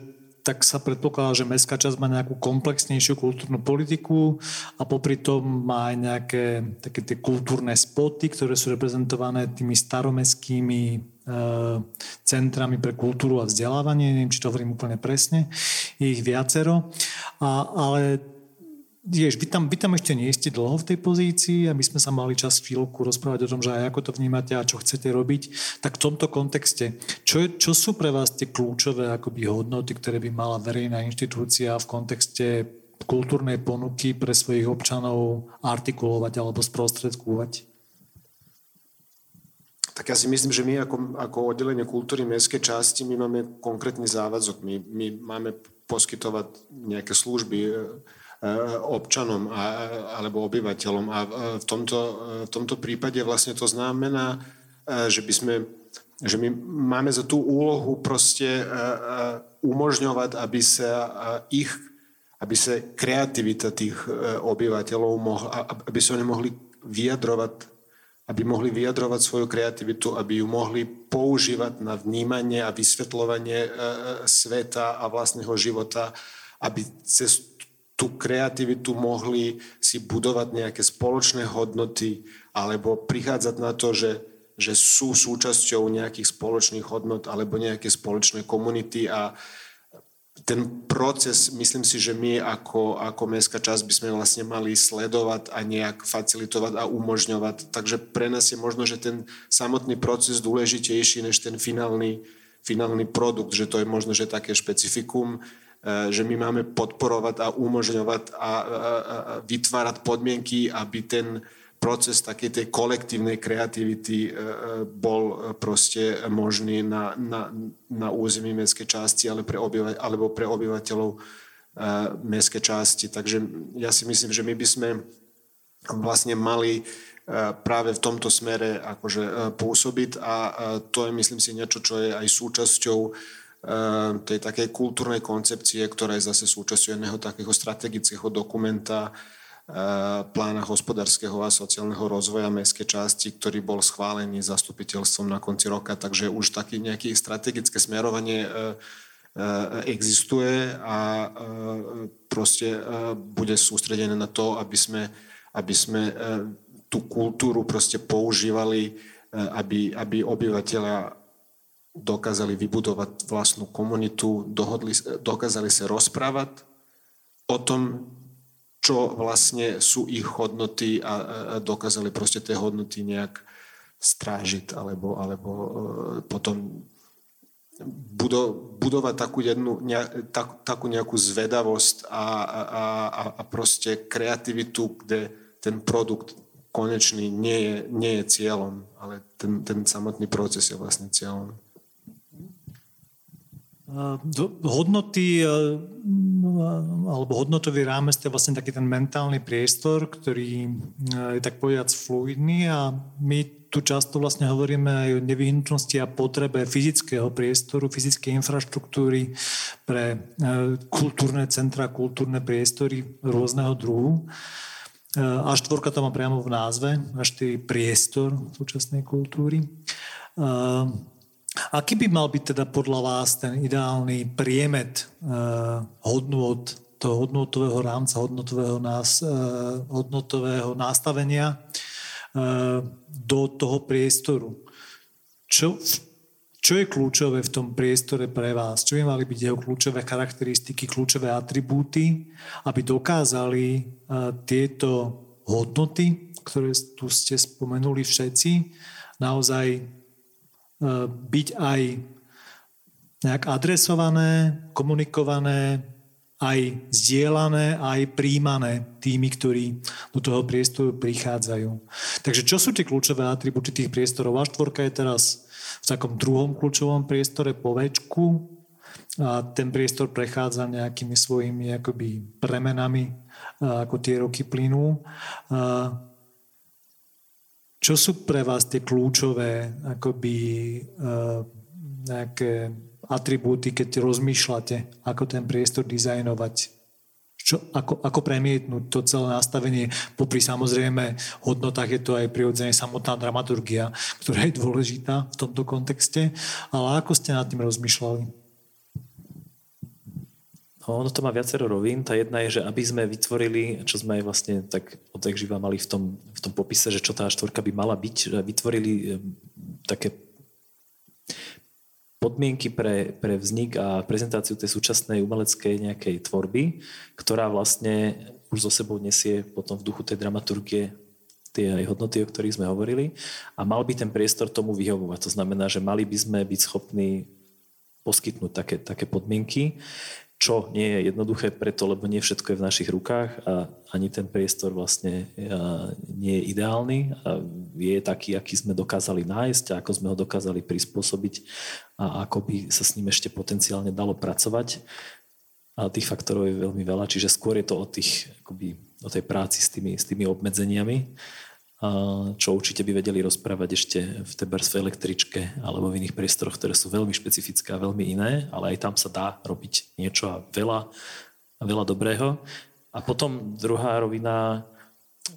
tak sa predpokladá, že mestská časť má nejakú komplexnejšiu kultúrnu politiku a popri tom má aj nejaké také tie kultúrne spoty, ktoré sú reprezentované tými staromestskými e, centrami pre kultúru a vzdelávanie, neviem, či to hovorím úplne presne, je ich viacero, a, ale Vieš, vy tam, vy tam ešte nie ste dlho v tej pozícii a my sme sa mali čas chvíľku rozprávať o tom, že aj ako to vnímate a čo chcete robiť. Tak v tomto kontexte, čo, čo sú pre vás tie kľúčové akoby hodnoty, ktoré by mala verejná inštitúcia v kontexte kultúrnej ponuky pre svojich občanov artikulovať alebo sprostredkovať? Tak ja si myslím, že my ako, ako oddelenie kultúry mestskej časti, my máme konkrétny závazok. My, my máme poskytovať nejaké služby občanom a, alebo obyvateľom. A v tomto, v tomto prípade vlastne to znamená, eh, že by sme že my máme za tú úlohu proste eh, umožňovať, aby sa ich, aby sa kreativita tých obyvateľov mohla, aby sa oni mohli vyjadrovať, aby mohli vyjadrovať svoju kreativitu, aby ju mohli používať na vnímanie a vysvetľovanie sveta a vlastného života, aby cez tú kreativitu mohli si budovať nejaké spoločné hodnoty alebo prichádzať na to, že, že sú súčasťou nejakých spoločných hodnot alebo nejaké spoločné komunity a ten proces, myslím si, že my ako, ako mestská časť by sme vlastne mali sledovať a nejak facilitovať a umožňovať. Takže pre nás je možno, že ten samotný proces dôležitejší než ten finálny, finálny produkt, že to je možno, že také špecifikum, že my máme podporovať a umožňovať a, a, a vytvárať podmienky, aby ten, proces takej tej kolektívnej kreativity e, e, bol e, proste možný na, na, na území mestskej časti ale pre obyva, alebo pre obyvateľov mestskej časti. Takže ja si myslím, že my by sme vlastne mali práve v tomto smere akože pôsobiť a to je myslím si niečo, čo je aj súčasťou tej takej kultúrnej koncepcie, ktorá je zase súčasťou jedného takého strategického dokumenta, plána hospodárskeho a sociálneho rozvoja mestskej časti, ktorý bol schválený zastupiteľstvom na konci roka, takže už taký nejaké strategické smerovanie e, e, existuje a proste bude sústredené na to, aby sme, aby sme tú kultúru proste používali, aby, aby obyvateľia dokázali vybudovať vlastnú komunitu, dohodli, dokázali sa rozprávať o tom, čo vlastne sú ich hodnoty a, a dokázali proste tie hodnoty nejak strážiť alebo, alebo e, potom budo, budovať takú, jednu, ne, tak, takú nejakú zvedavosť a, a, a, a proste kreativitu, kde ten produkt konečný nie je, nie je cieľom, ale ten, ten samotný proces je vlastne cieľom. Hodnoty alebo hodnotový rámec je vlastne taký ten mentálny priestor, ktorý je tak povedať fluidný a my tu často vlastne hovoríme aj o nevyhnutnosti a potrebe fyzického priestoru, fyzickej infraštruktúry pre kultúrne centra, kultúrne priestory rôzneho druhu. A štvorka to má priamo v názve, až priestor súčasnej kultúry. Aký by mal byť teda podľa vás ten ideálny priemet uh, hodnôt toho hodnotového rámca, hodnotového, nás, uh, hodnotového nastavenia uh, do toho priestoru? Čo, čo je kľúčové v tom priestore pre vás? Čo by mali byť jeho kľúčové charakteristiky, kľúčové atribúty, aby dokázali uh, tieto hodnoty, ktoré tu ste spomenuli všetci, naozaj E, byť aj nejak adresované, komunikované, aj zdieľané, aj príjmané tými, ktorí do toho priestoru prichádzajú. Takže čo sú tie kľúčové atributy tých priestorov? A4 je teraz v takom druhom kľúčovom priestore po väčku a ten priestor prechádza nejakými svojimi akoby premenami, ako tie roky plynú. Čo sú pre vás tie kľúčové akoby, uh, nejaké atribúty, keď rozmýšľate, ako ten priestor dizajnovať? Čo, ako, ako premietnúť to celé nastavenie? Popri samozrejme hodnotách je to aj prirodzene samotná dramaturgia, ktorá je dôležitá v tomto kontexte. Ale ako ste nad tým rozmýšľali? No, ono to má viacero rovín. Tá jedna je, že aby sme vytvorili, čo sme aj vlastne tak odjak živa mali v tom, v tom popise, že čo tá štvorka by mala byť, že vytvorili e, také podmienky pre, pre vznik a prezentáciu tej súčasnej umeleckej nejakej tvorby, ktorá vlastne už so sebou nesie potom v duchu tej dramaturgie tie aj hodnoty, o ktorých sme hovorili a mal by ten priestor tomu vyhovovať. To znamená, že mali by sme byť schopní poskytnúť také, také podmienky, čo nie je jednoduché preto, lebo nie všetko je v našich rukách a ani ten priestor vlastne nie je ideálny. Je taký, aký sme dokázali nájsť a ako sme ho dokázali prispôsobiť a ako by sa s ním ešte potenciálne dalo pracovať. A tých faktorov je veľmi veľa, čiže skôr je to o, tých, akoby, o tej práci s tými, s tými obmedzeniami čo určite by vedeli rozprávať ešte v Tebersvej električke alebo v iných priestoroch, ktoré sú veľmi špecifické a veľmi iné, ale aj tam sa dá robiť niečo a veľa, veľa dobrého. A potom druhá rovina,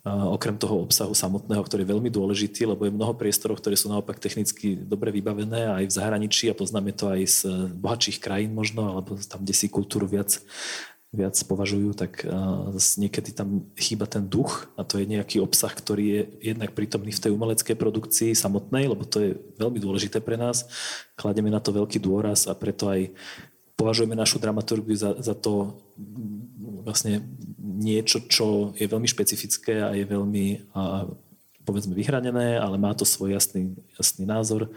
okrem toho obsahu samotného, ktorý je veľmi dôležitý, lebo je mnoho priestorov, ktoré sú naopak technicky dobre vybavené aj v zahraničí a poznáme to aj z bohatších krajín možno, alebo tam, kde si kultúru viac viac považujú, tak niekedy tam chýba ten duch a to je nejaký obsah, ktorý je jednak prítomný v tej umeleckej produkcii samotnej, lebo to je veľmi dôležité pre nás. Klademe na to veľký dôraz a preto aj považujeme našu dramaturgiu za, za to vlastne niečo, čo je veľmi špecifické a je veľmi a, povedzme vyhranené, ale má to svoj jasný, jasný názor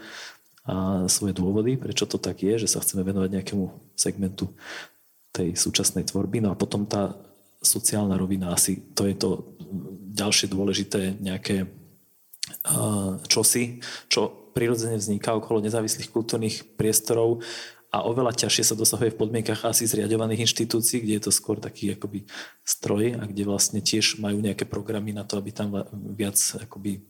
a svoje dôvody, prečo to tak je, že sa chceme venovať nejakému segmentu tej súčasnej tvorby. No a potom tá sociálna rovina, asi to je to ďalšie dôležité nejaké čosi, čo prirodzene vzniká okolo nezávislých kultúrnych priestorov a oveľa ťažšie sa dosahuje v podmienkach asi zriadovaných inštitúcií, kde je to skôr taký akoby stroj a kde vlastne tiež majú nejaké programy na to, aby tam viac akoby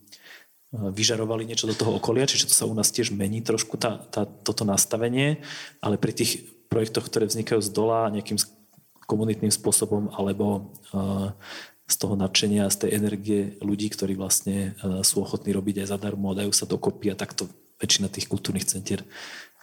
vyžarovali niečo do toho okolia, čiže to sa u nás tiež mení trošku tá, tá, toto nastavenie, ale pri tých projektoch, ktoré vznikajú z dola nejakým komunitným spôsobom alebo uh, z toho nadšenia, z tej energie ľudí, ktorí vlastne uh, sú ochotní robiť aj zadarmo, dajú sa dokopy a takto väčšina tých kultúrnych centier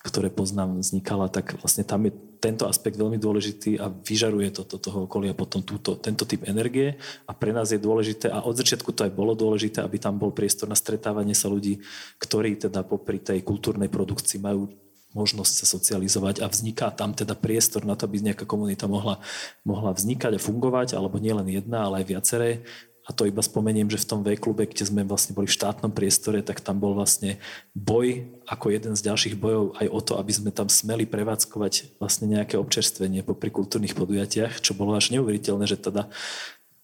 ktoré poznám, vznikala, tak vlastne tam je tento aspekt veľmi dôležitý a vyžaruje to do toho okolia potom túto, tento typ energie. A pre nás je dôležité a od začiatku to aj bolo dôležité, aby tam bol priestor na stretávanie sa ľudí, ktorí teda popri tej kultúrnej produkcii majú možnosť sa socializovať a vzniká tam teda priestor na to, aby nejaká komunita mohla, mohla vznikať a fungovať, alebo nielen jedna, ale aj viaceré. A to iba spomeniem, že v tom V-klube, kde sme vlastne boli v štátnom priestore, tak tam bol vlastne boj ako jeden z ďalších bojov aj o to, aby sme tam smeli prevádzkovať vlastne nejaké občerstvenie popri kultúrnych podujatiach, čo bolo až neuveriteľné, že teda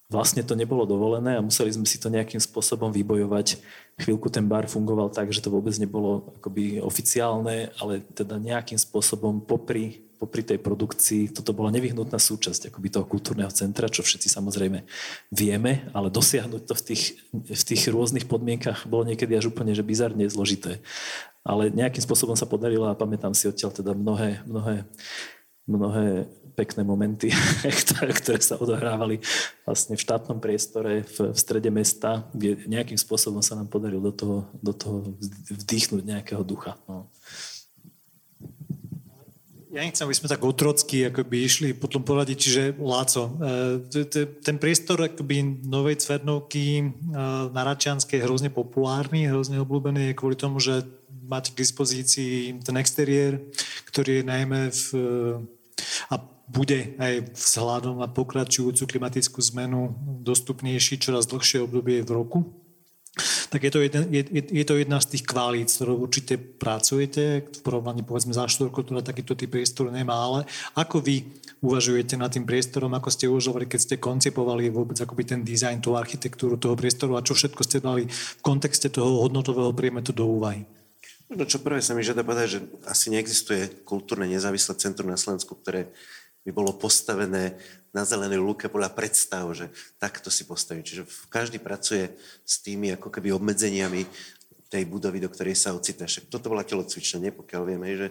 vlastne to nebolo dovolené a museli sme si to nejakým spôsobom vybojovať. Chvíľku ten bar fungoval tak, že to vôbec nebolo akoby oficiálne, ale teda nejakým spôsobom popri popri tej produkcii toto bola nevyhnutná súčasť akoby toho kultúrneho centra, čo všetci samozrejme vieme, ale dosiahnuť to v tých, v tých rôznych podmienkach bolo niekedy až úplne že bizarne zložité. Ale nejakým spôsobom sa podarilo a pamätám si odtiaľ teda mnohé, mnohé, mnohé pekné momenty, ktoré, ktoré sa odohrávali vlastne v štátnom priestore v, v strede mesta, kde nejakým spôsobom sa nám podarilo do toho, do toho vdýchnuť nejakého ducha. No ja nechcem, aby sme tak otrocky akoby išli po tom poradí, čiže Láco, e, ten priestor akoby novej Cvernovky e, na Račianske je hrozne populárny, hrozne obľúbený kvôli tomu, že máte k dispozícii ten exteriér, ktorý je najmä v, a bude aj vzhľadom na pokračujúcu klimatickú zmenu dostupnejší čoraz dlhšie obdobie v roku? Tak je to, jedna, je, je to jedna z tých kvalít, s ktorou určite pracujete, v porovnaní povedzme za štvorku, ktorá takýto typ priestoru nemá, ale ako vy uvažujete nad tým priestorom, ako ste uvažovali, keď ste koncipovali vôbec akoby ten dizajn, tú architektúru toho priestoru a čo všetko ste dali v kontexte toho hodnotového priemetu do úvahy? No čo prvé sa mi žiada povedať, že asi neexistuje kultúrne nezávislé centrum na Slovensku, ktoré by bolo postavené na zelenej lúke podľa predstav, že takto si postaviť. Čiže každý pracuje s tými ako keby obmedzeniami tej budovy, do ktorej sa ocitá. Však toto bola telocvičňa, nie? Pokiaľ vieme, že,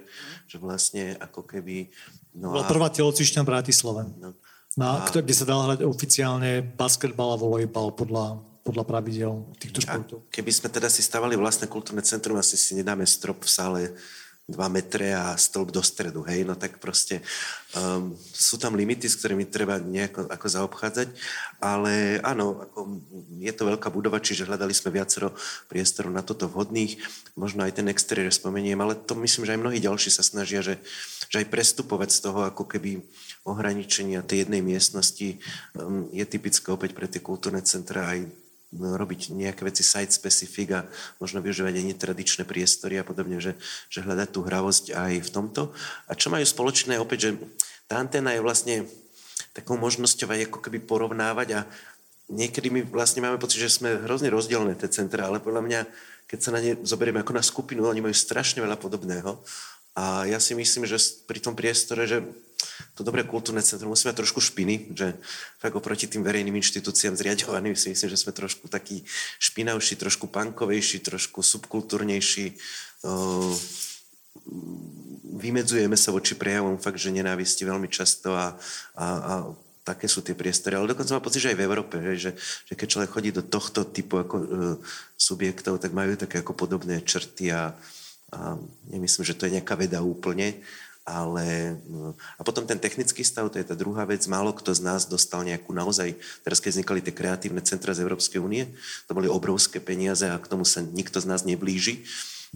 že vlastne ako keby... No bola a... prvá telocvičňa v Bratislave. No. Na, a... kde sa dal hrať oficiálne basketbal a volejbal podľa, podľa pravidel týchto športov. Keby sme teda si stavali vlastné kultúrne centrum, asi si nedáme strop v sále 2 metre a stĺp do stredu, hej, no tak proste um, sú tam limity, s ktorými treba nejako ako zaobchádzať, ale áno, ako je to veľká budova, čiže hľadali sme viacero priestorov na toto vhodných, možno aj ten exteriér spomeniem, ale to myslím, že aj mnohí ďalší sa snažia, že, že aj prestupovať z toho ako keby ohraničenia tej jednej miestnosti um, je typické opäť pre tie kultúrne centra aj robiť nejaké veci site-specific a možno využívať aj netradičné priestory a podobne, že, že hľadať tú hravosť aj v tomto. A čo majú spoločné, opäť, že tá anténa je vlastne takou možnosťou aj ako keby porovnávať a niekedy my vlastne máme pocit, že sme hrozne rozdielne tie centra, ale podľa mňa, keď sa na ne zoberieme ako na skupinu, oni majú strašne veľa podobného. A ja si myslím, že pri tom priestore, že to dobré kultúrne centrum musí mať trošku špiny, že fakt oproti tým verejným inštitúciám zriadovaným si myslím, že sme trošku takí špinavší, trošku punkovejší, trošku subkultúrnejší. Vymedzujeme sa voči prejavom fakt, že nenávisti veľmi často a, a, a také sú tie priestory. Ale dokonca mám pocit, že aj v Európe, že, že keď človek chodí do tohto typu ako, uh, subjektov, tak majú také ako podobné črty a, a nemyslím, že to je nejaká veda úplne, ale a potom ten technický stav, to je tá druhá vec, málo kto z nás dostal nejakú naozaj, teraz keď vznikali tie kreatívne centra z Európskej únie, to boli obrovské peniaze a k tomu sa nikto z nás neblíži.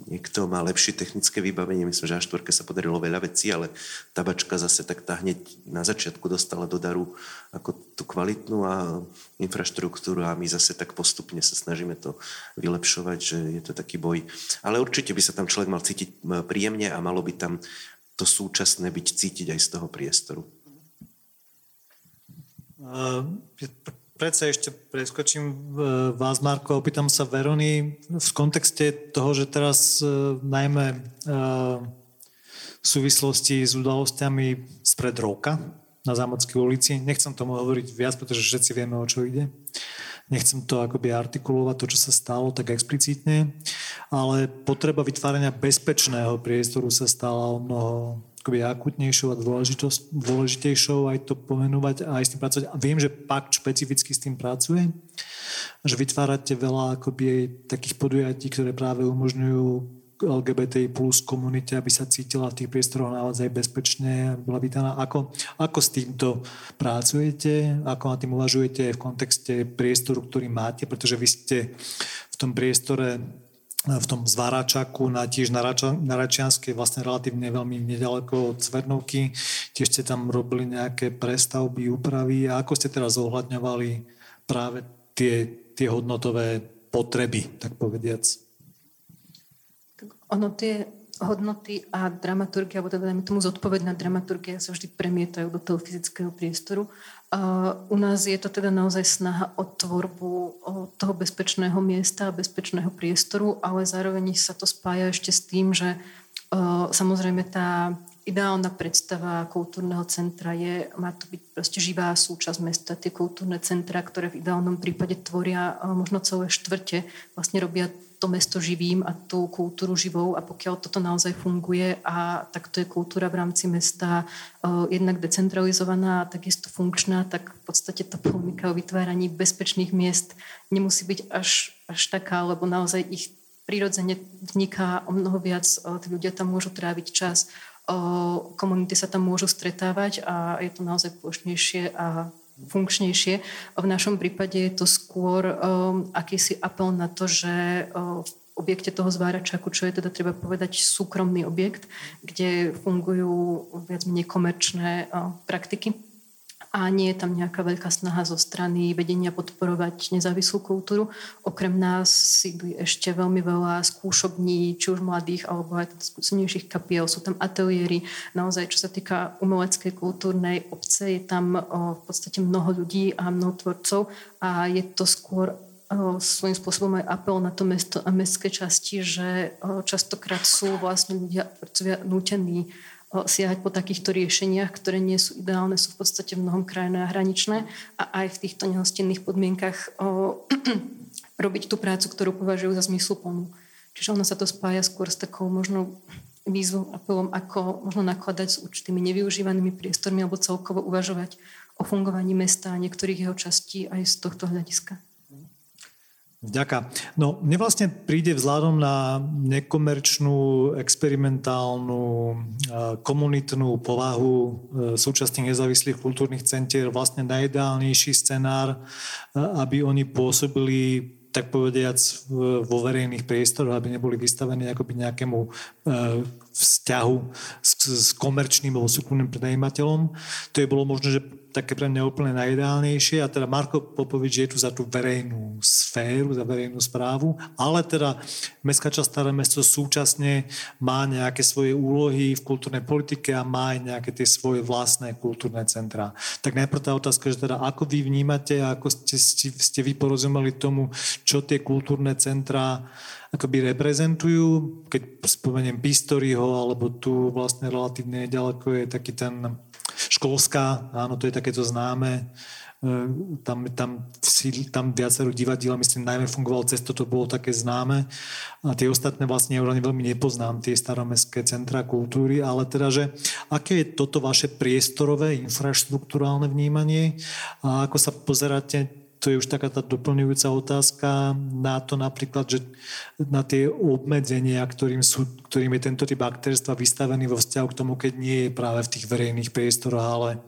niekto má lepšie technické vybavenie. Myslím, že A4 sa podarilo veľa vecí, ale tabačka zase tak tá hneď na začiatku dostala do daru ako tú kvalitnú a infraštruktúru a my zase tak postupne sa snažíme to vylepšovať, že je to taký boj. Ale určite by sa tam človek mal cítiť príjemne a malo by tam to súčasné byť cítiť aj z toho priestoru. Uh, predsa ešte preskočím e, vás, Marko, opýtam sa Verony v kontexte toho, že teraz uh, najmä uh, v súvislosti s udalosťami spred roka na Zámodskej ulici, nechcem tomu hovoriť viac, pretože všetci vieme, o čo ide. Nechcem to akoby artikulovať, to, čo sa stalo, tak explicitne, ale potreba vytvárania bezpečného priestoru sa stala o mnoho akoby akutnejšou a dôležitejšou aj to pomenovať a aj s tým pracovať. A viem, že pakt špecificky s tým pracuje, že vytvárate veľa akoby takých podujatí, ktoré práve umožňujú LGBTI plus komunite, aby sa cítila v tých priestoroch naozaj bezpečne, bola vítaná. Ako, ako s týmto pracujete? Ako na tým uvažujete v kontexte priestoru, ktorý máte? Pretože vy ste v tom priestore v tom Zváračaku, na tiež na, Rača, na Račianskej, vlastne relatívne veľmi nedaleko od Cvernovky. Tiež ste tam robili nejaké prestavby, úpravy. A ako ste teraz zohľadňovali práve tie, tie hodnotové potreby, tak povediac? Ono tie hodnoty a dramaturgia, alebo teda tomu zodpovedná dramaturgia sa vždy premietajú do toho fyzického priestoru u nás je to teda naozaj snaha o tvorbu toho bezpečného miesta a bezpečného priestoru, ale zároveň sa to spája ešte s tým, že samozrejme tá ideálna predstava kultúrneho centra je, má to byť proste živá súčasť mesta. Tie kultúrne centra, ktoré v ideálnom prípade tvoria možno celé štvrte, vlastne robia to mesto živým a tú kultúru živou a pokiaľ toto naozaj funguje a takto je kultúra v rámci mesta uh, jednak decentralizovaná a takisto funkčná, tak v podstate tá polemika o vytváraní bezpečných miest nemusí byť až, až taká, lebo naozaj ich prirodzene vzniká o mnoho viac, uh, tí ľudia tam môžu tráviť čas, uh, komunity sa tam môžu stretávať a je to naozaj plošnejšie a funkčnejšie. V našom prípade je to skôr um, akýsi apel na to, že um, v objekte toho zváračaku, čo je teda treba povedať súkromný objekt, kde fungujú viac menej komerčné uh, praktiky a nie je tam nejaká veľká snaha zo strany vedenia podporovať nezávislú kultúru. Okrem nás sídli ešte veľmi veľa skúšobní, či už mladých, alebo aj teda skúsenejších kapiel. Sú tam ateliéry. Naozaj, čo sa týka umeleckej kultúrnej obce, je tam o, v podstate mnoho ľudí a mnoho tvorcov a je to skôr svojím spôsobom aj apel na to mesto a mestské časti, že častokrát sú vlastne ľudia nútení siahať po takýchto riešeniach, ktoré nie sú ideálne, sú v podstate v mnohom krajné a hraničné a aj v týchto nehostinných podmienkach o, robiť tú prácu, ktorú považujú za zmysluplnú. Čiže ono sa to spája skôr s takou možno výzvou, apelom, ako možno nakladať s určitými nevyužívanými priestormi alebo celkovo uvažovať o fungovaní mesta a niektorých jeho častí aj z tohto hľadiska. Ďaká. No, mne vlastne príde vzhľadom na nekomerčnú, experimentálnu, komunitnú povahu e, súčasných nezávislých kultúrnych centier vlastne najideálnejší scenár, e, aby oni pôsobili tak povediac vo verejných priestoroch, aby neboli vystavení akoby nejakému e, vzťahu s, s komerčným alebo súkromným prenajímateľom. To je bolo možno, že také pre mňa úplne najideálnejšie a teda Marko Popovič je tu za tú verejnú sféru, za verejnú správu, ale teda Mestská časť Staré mesto súčasne má nejaké svoje úlohy v kultúrnej politike a má aj nejaké tie svoje vlastné kultúrne centrá. Tak najprv tá otázka, že teda ako vy vnímate a ako ste, ste vy porozumeli tomu, čo tie kultúrne centrá akoby reprezentujú. Keď spomeniem Pistoryho, alebo tu vlastne relatívne ďaleko je taký ten školská, áno, to je takéto známe, e, tam, tam, tam viacero divadiel, myslím, najmä fungovalo cez to bolo také známe. A tie ostatné vlastne ja veľmi nepoznám, tie staromestské centra kultúry, ale teda, že aké je toto vaše priestorové, infraštruktúrálne vnímanie a ako sa pozeráte to je už taká tá doplňujúca otázka na to napríklad, že na tie obmedzenia, ktorým, sú, ktorým je tento typ aktérstva vystavený vo vzťahu k tomu, keď nie je práve v tých verejných priestoroch, ale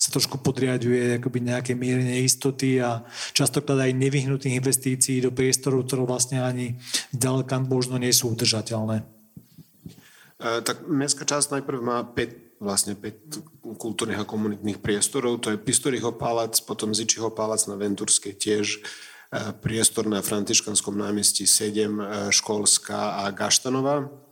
sa trošku podriaduje akoby nejaké miere neistoty a častokrát aj nevyhnutých investícií do priestorov, ktoré vlastne ani ďaleka možno nie sú udržateľné. E, tak mestská časť najprv má 5, vlastne 5 kultúrnych a komunitných priestorov. To je Pistoriho palác, potom Zičiho palác na Venturskej tiež, e, priestor na Františkanskom námestí 7, e, Školská a Gaštanová.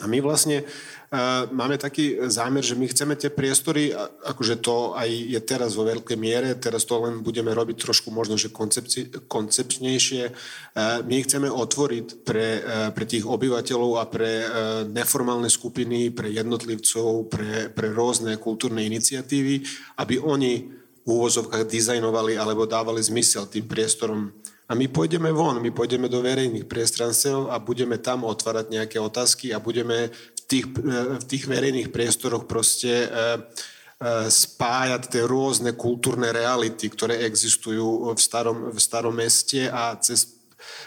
A my vlastne uh, máme taký zámer, že my chceme tie priestory, akože to aj je teraz vo veľkej miere, teraz to len budeme robiť trošku možno, že koncepci- koncepčnejšie. Uh, my chceme otvoriť pre, uh, pre tých obyvateľov a pre uh, neformálne skupiny, pre jednotlivcov, pre, pre rôzne kultúrne iniciatívy, aby oni v úvozovkách dizajnovali alebo dávali zmysel tým priestorom a my pôjdeme von, my pôjdeme do verejných priestranstiev a budeme tam otvárať nejaké otázky a budeme v tých, e, v tých verejných priestoroch proste e, e, spájať tie rôzne kultúrne reality, ktoré existujú v starom, v starom meste a cez,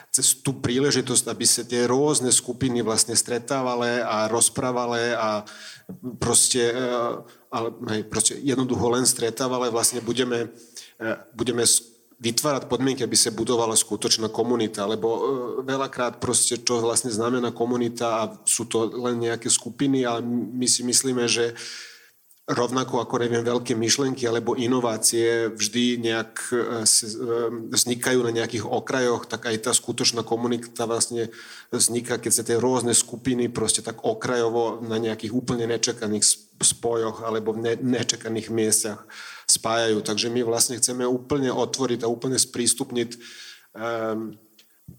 cez tú príležitosť, aby sa tie rôzne skupiny vlastne stretávali a rozprávali a proste, ale, proste jednoducho len stretávali, vlastne budeme, budeme vytvárať podmienky, aby sa budovala skutočná komunita, lebo e, veľakrát proste, čo vlastne znamená komunita a sú to len nejaké skupiny, ale my si myslíme, že rovnako ako neviem, veľké myšlenky alebo inovácie vždy nejak e, e, vznikajú na nejakých okrajoch, tak aj tá skutočná komunita vlastne vzniká, keď sa tie rôzne skupiny proste tak okrajovo na nejakých úplne nečakaných spojoch alebo v nečakaných miestach spájajú. Takže my vlastne chceme úplne otvoriť a úplne sprístupniť um,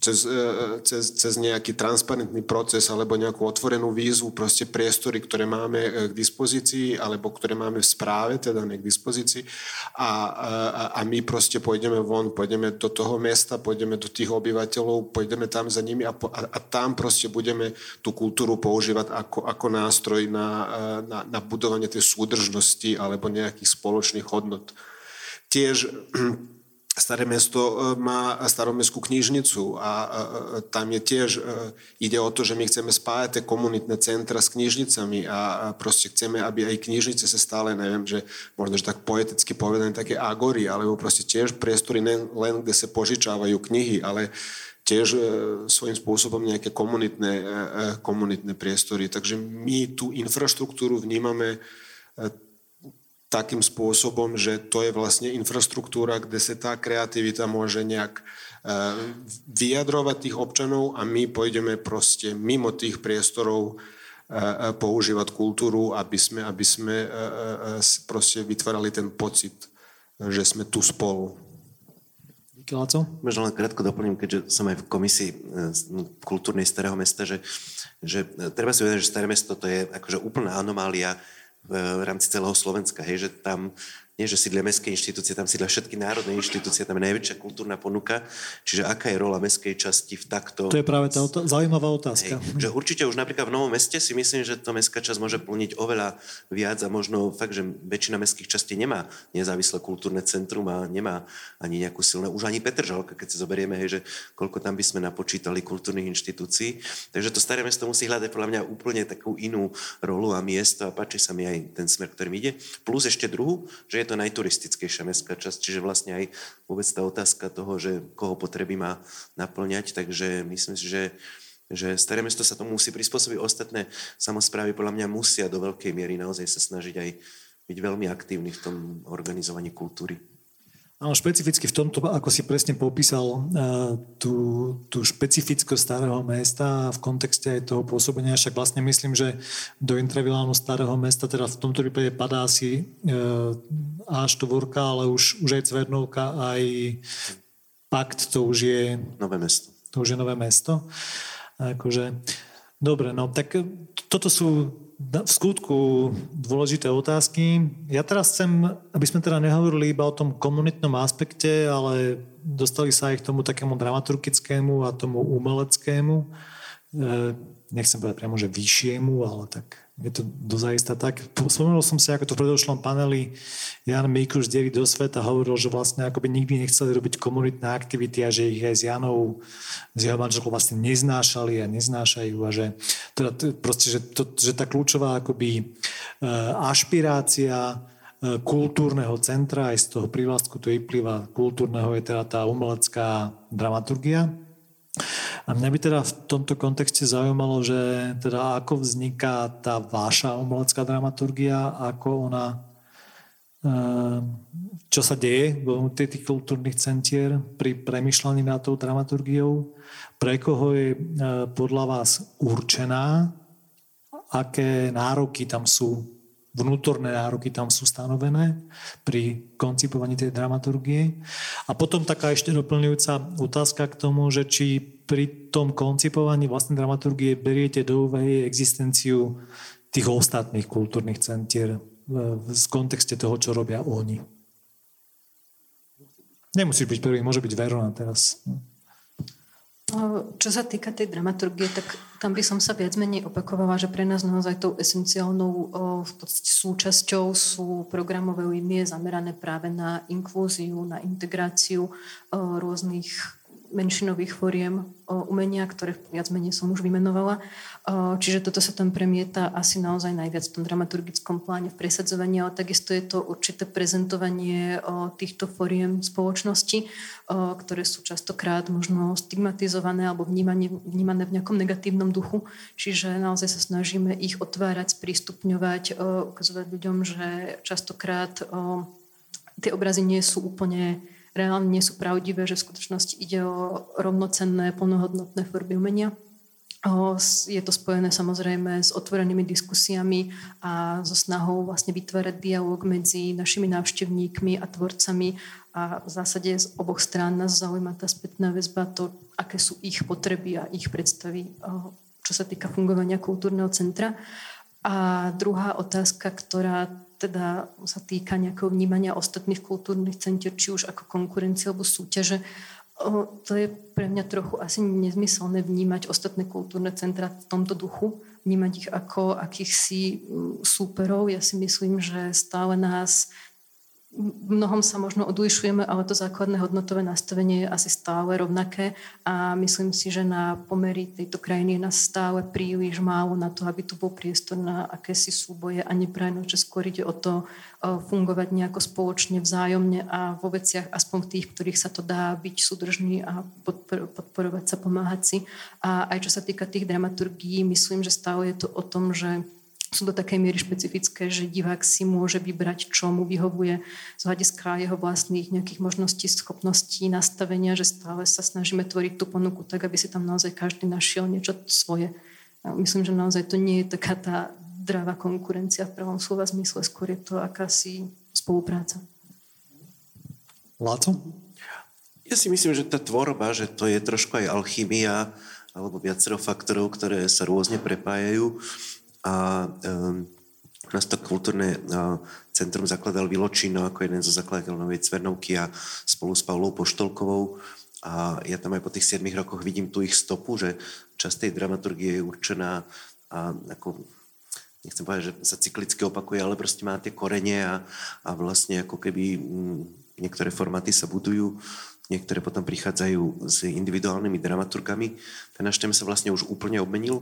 cez, e, cez, cez nejaký transparentný proces alebo nejakú otvorenú výzvu, proste priestory, ktoré máme e, k dispozícii alebo ktoré máme v správe, teda nie k dispozícii a, a, a my proste pôjdeme von, pôjdeme do toho mesta, pôjdeme do tých obyvateľov, pôjdeme tam za nimi a, a, a tam proste budeme tú kultúru používať ako, ako nástroj na, e, na, na budovanie tej súdržnosti alebo nejakých spoločných hodnot. Tiež Staré mesto e, má staromestskú knižnicu a tam je tiež, e, ide o to, že my chceme spájať tie komunitné centra s knižnicami a proste chceme, aby aj knižnice sa stále, neviem, že možno, že tak poeticky povedané, také agory, alebo proste tiež priestory len, len kde sa požičávajú knihy, ale tiež e, svojím spôsobom nejaké komunitné, komunitné priestory. Takže my tú infraštruktúru vnímame takým spôsobom, že to je vlastne infraštruktúra, kde sa tá kreativita môže nejak e, vyjadrovať tých občanov a my pôjdeme proste mimo tých priestorov e, e, používať kultúru, aby sme, aby sme proste vytvárali ten pocit, že sme tu spolu. Laco? Možno len krátko doplním, keďže som aj v komisii kultúrnej Starého mesta, že, že treba si uvedať, že Staré mesto to je akože úplná anomália v rámci celého Slovenska, hej, že tam nie že sídlia mestské inštitúcie, tam sídlia všetky národné inštitúcie, tam je najväčšia kultúrna ponuka. Čiže aká je rola mestskej časti v takto... To je práve tá otá- zaujímavá otázka. Hej, že určite už napríklad v Novom meste si myslím, že to mestská časť môže plniť oveľa viac a možno fakt, že väčšina mestských častí nemá nezávislé kultúrne centrum a nemá ani nejakú silné, už ani Petržalka, keď si zoberieme, hej, že koľko tam by sme napočítali kultúrnych inštitúcií. Takže to staré mesto musí hľadať podľa mňa úplne takú inú rolu a miesto a páči sa mi aj ten smer, ktorým ide. Plus ešte druhú, že je to najturistickejšia mestská časť, čiže vlastne aj vôbec tá otázka toho, že koho potreby má naplňať, takže myslím si, že že staré mesto sa tomu musí prispôsobiť. Ostatné samozprávy podľa mňa musia do veľkej miery naozaj sa snažiť aj byť veľmi aktívni v tom organizovaní kultúry. Áno, špecificky v tomto, ako si presne popísal uh, tú, tú špecifickosť starého mesta v kontexte aj toho pôsobenia, však vlastne myslím, že do intravilánu starého mesta, teda v tomto prípade padá asi uh, A4, ale už, už aj Cvernovka, aj Pakt, to už je... Nové mesto. To už je nové mesto. Akože, dobre, no tak toto sú v skutku dôležité otázky. Ja teraz chcem, aby sme teda nehovorili iba o tom komunitnom aspekte, ale dostali sa aj k tomu takému dramaturgickému a tomu umeleckému. E, nechcem povedať priamo, že vyššiemu, ale tak je to dozaista tak. Spomenul som si, ako to v predošlom paneli Jan Mikuš z Diery do sveta hovoril, že vlastne akoby nikdy nechceli robiť komunitné aktivity a že ich aj s Janou, s jeho manželkou vlastne neznášali a neznášajú a že, teda, proste, že, to, že tá kľúčová akoby uh, ašpirácia uh, kultúrneho centra, aj z toho prívlastku to vyplýva, kultúrneho je teda tá umelecká dramaturgia. A mňa by teda v tomto kontexte zaujímalo, že teda ako vzniká tá váša umelecká dramaturgia, ako ona, ehm, čo sa deje v tých kultúrnych centier pri premyšľaní nad tou dramaturgiou, pre koho je e, podľa vás určená, aké nároky tam sú vnútorné nároky tam sú stanovené pri koncipovaní tej dramaturgie. A potom taká ešte doplňujúca otázka k tomu, že či pri tom koncipovaní vlastnej dramaturgie beriete do úvahy existenciu tých ostatných kultúrnych centier v kontexte toho, čo robia oni. Nemusíš byť prvý, môže byť Verona teraz. Čo sa týka tej dramaturgie, tak tam by som sa viac menej opakovala, že pre nás naozaj tou esenciálnou v podstate súčasťou sú programové línie zamerané práve na inklúziu, na integráciu rôznych menšinových foriem umenia, ktoré viac menej som už vymenovala. Čiže toto sa tam premieta asi naozaj najviac v tom dramaturgickom pláne v presadzovaní, ale takisto je to určité prezentovanie týchto foriem spoločnosti, ktoré sú častokrát možno stigmatizované alebo vnímané, vnímané v nejakom negatívnom duchu. Čiže naozaj sa snažíme ich otvárať, sprístupňovať, ukazovať ľuďom, že častokrát tie obrazy nie sú úplne reálne nie sú pravdivé, že v skutočnosti ide o rovnocenné, plnohodnotné formy umenia. Je to spojené samozrejme s otvorenými diskusiami a so snahou vlastne vytvárať dialog medzi našimi návštevníkmi a tvorcami a v zásade z oboch strán nás zaujíma tá spätná väzba, to, aké sú ich potreby a ich predstavy, čo sa týka fungovania kultúrneho centra. A druhá otázka, ktorá teda sa týka nejakého vnímania ostatných kultúrnych centier, či už ako konkurencie alebo súťaže, to je pre mňa trochu asi nezmyselné vnímať ostatné kultúrne centra v tomto duchu, vnímať ich ako akýchsi súperov. Ja si myslím, že stále nás mnohom sa možno odlišujeme, ale to základné hodnotové nastavenie je asi stále rovnaké a myslím si, že na pomery tejto krajiny je nás stále príliš málo na to, aby tu bol priestor na akési súboje a neprajno, že skôr ide o to fungovať nejako spoločne, vzájomne a vo veciach aspoň v tých, ktorých sa to dá byť súdržný a podporovať sa, pomáhať si. A aj čo sa týka tých dramaturgií, myslím, že stále je to o tom, že sú do takej miery špecifické, že divák si môže vybrať, čo mu vyhovuje z hľadiska jeho vlastných nejakých možností, schopností, nastavenia, že stále sa snažíme tvoriť tú ponuku tak, aby si tam naozaj každý našiel niečo svoje. A myslím, že naozaj to nie je taká tá dravá konkurencia v prvom slova zmysle, skôr je to akási spolupráca. Láco? Ja si myslím, že tá tvorba, že to je trošku aj alchymia alebo viacero faktorov, ktoré sa rôzne prepájajú a u nás to kultúrne centrum zakladal Viločino ako jeden zo zakladateľov Novej Cvernovky a spolu s Paulou Poštolkovou. A ja tam aj po tých 7 rokoch vidím tu ich stopu, že časť tej dramaturgie je určená a ako nechcem povedať, že sa cyklicky opakuje, ale proste má tie korene a, a vlastne ako keby m, niektoré formáty sa budujú, niektoré potom prichádzajú s individuálnymi dramaturgami. Ten náš sa vlastne už úplne obmenil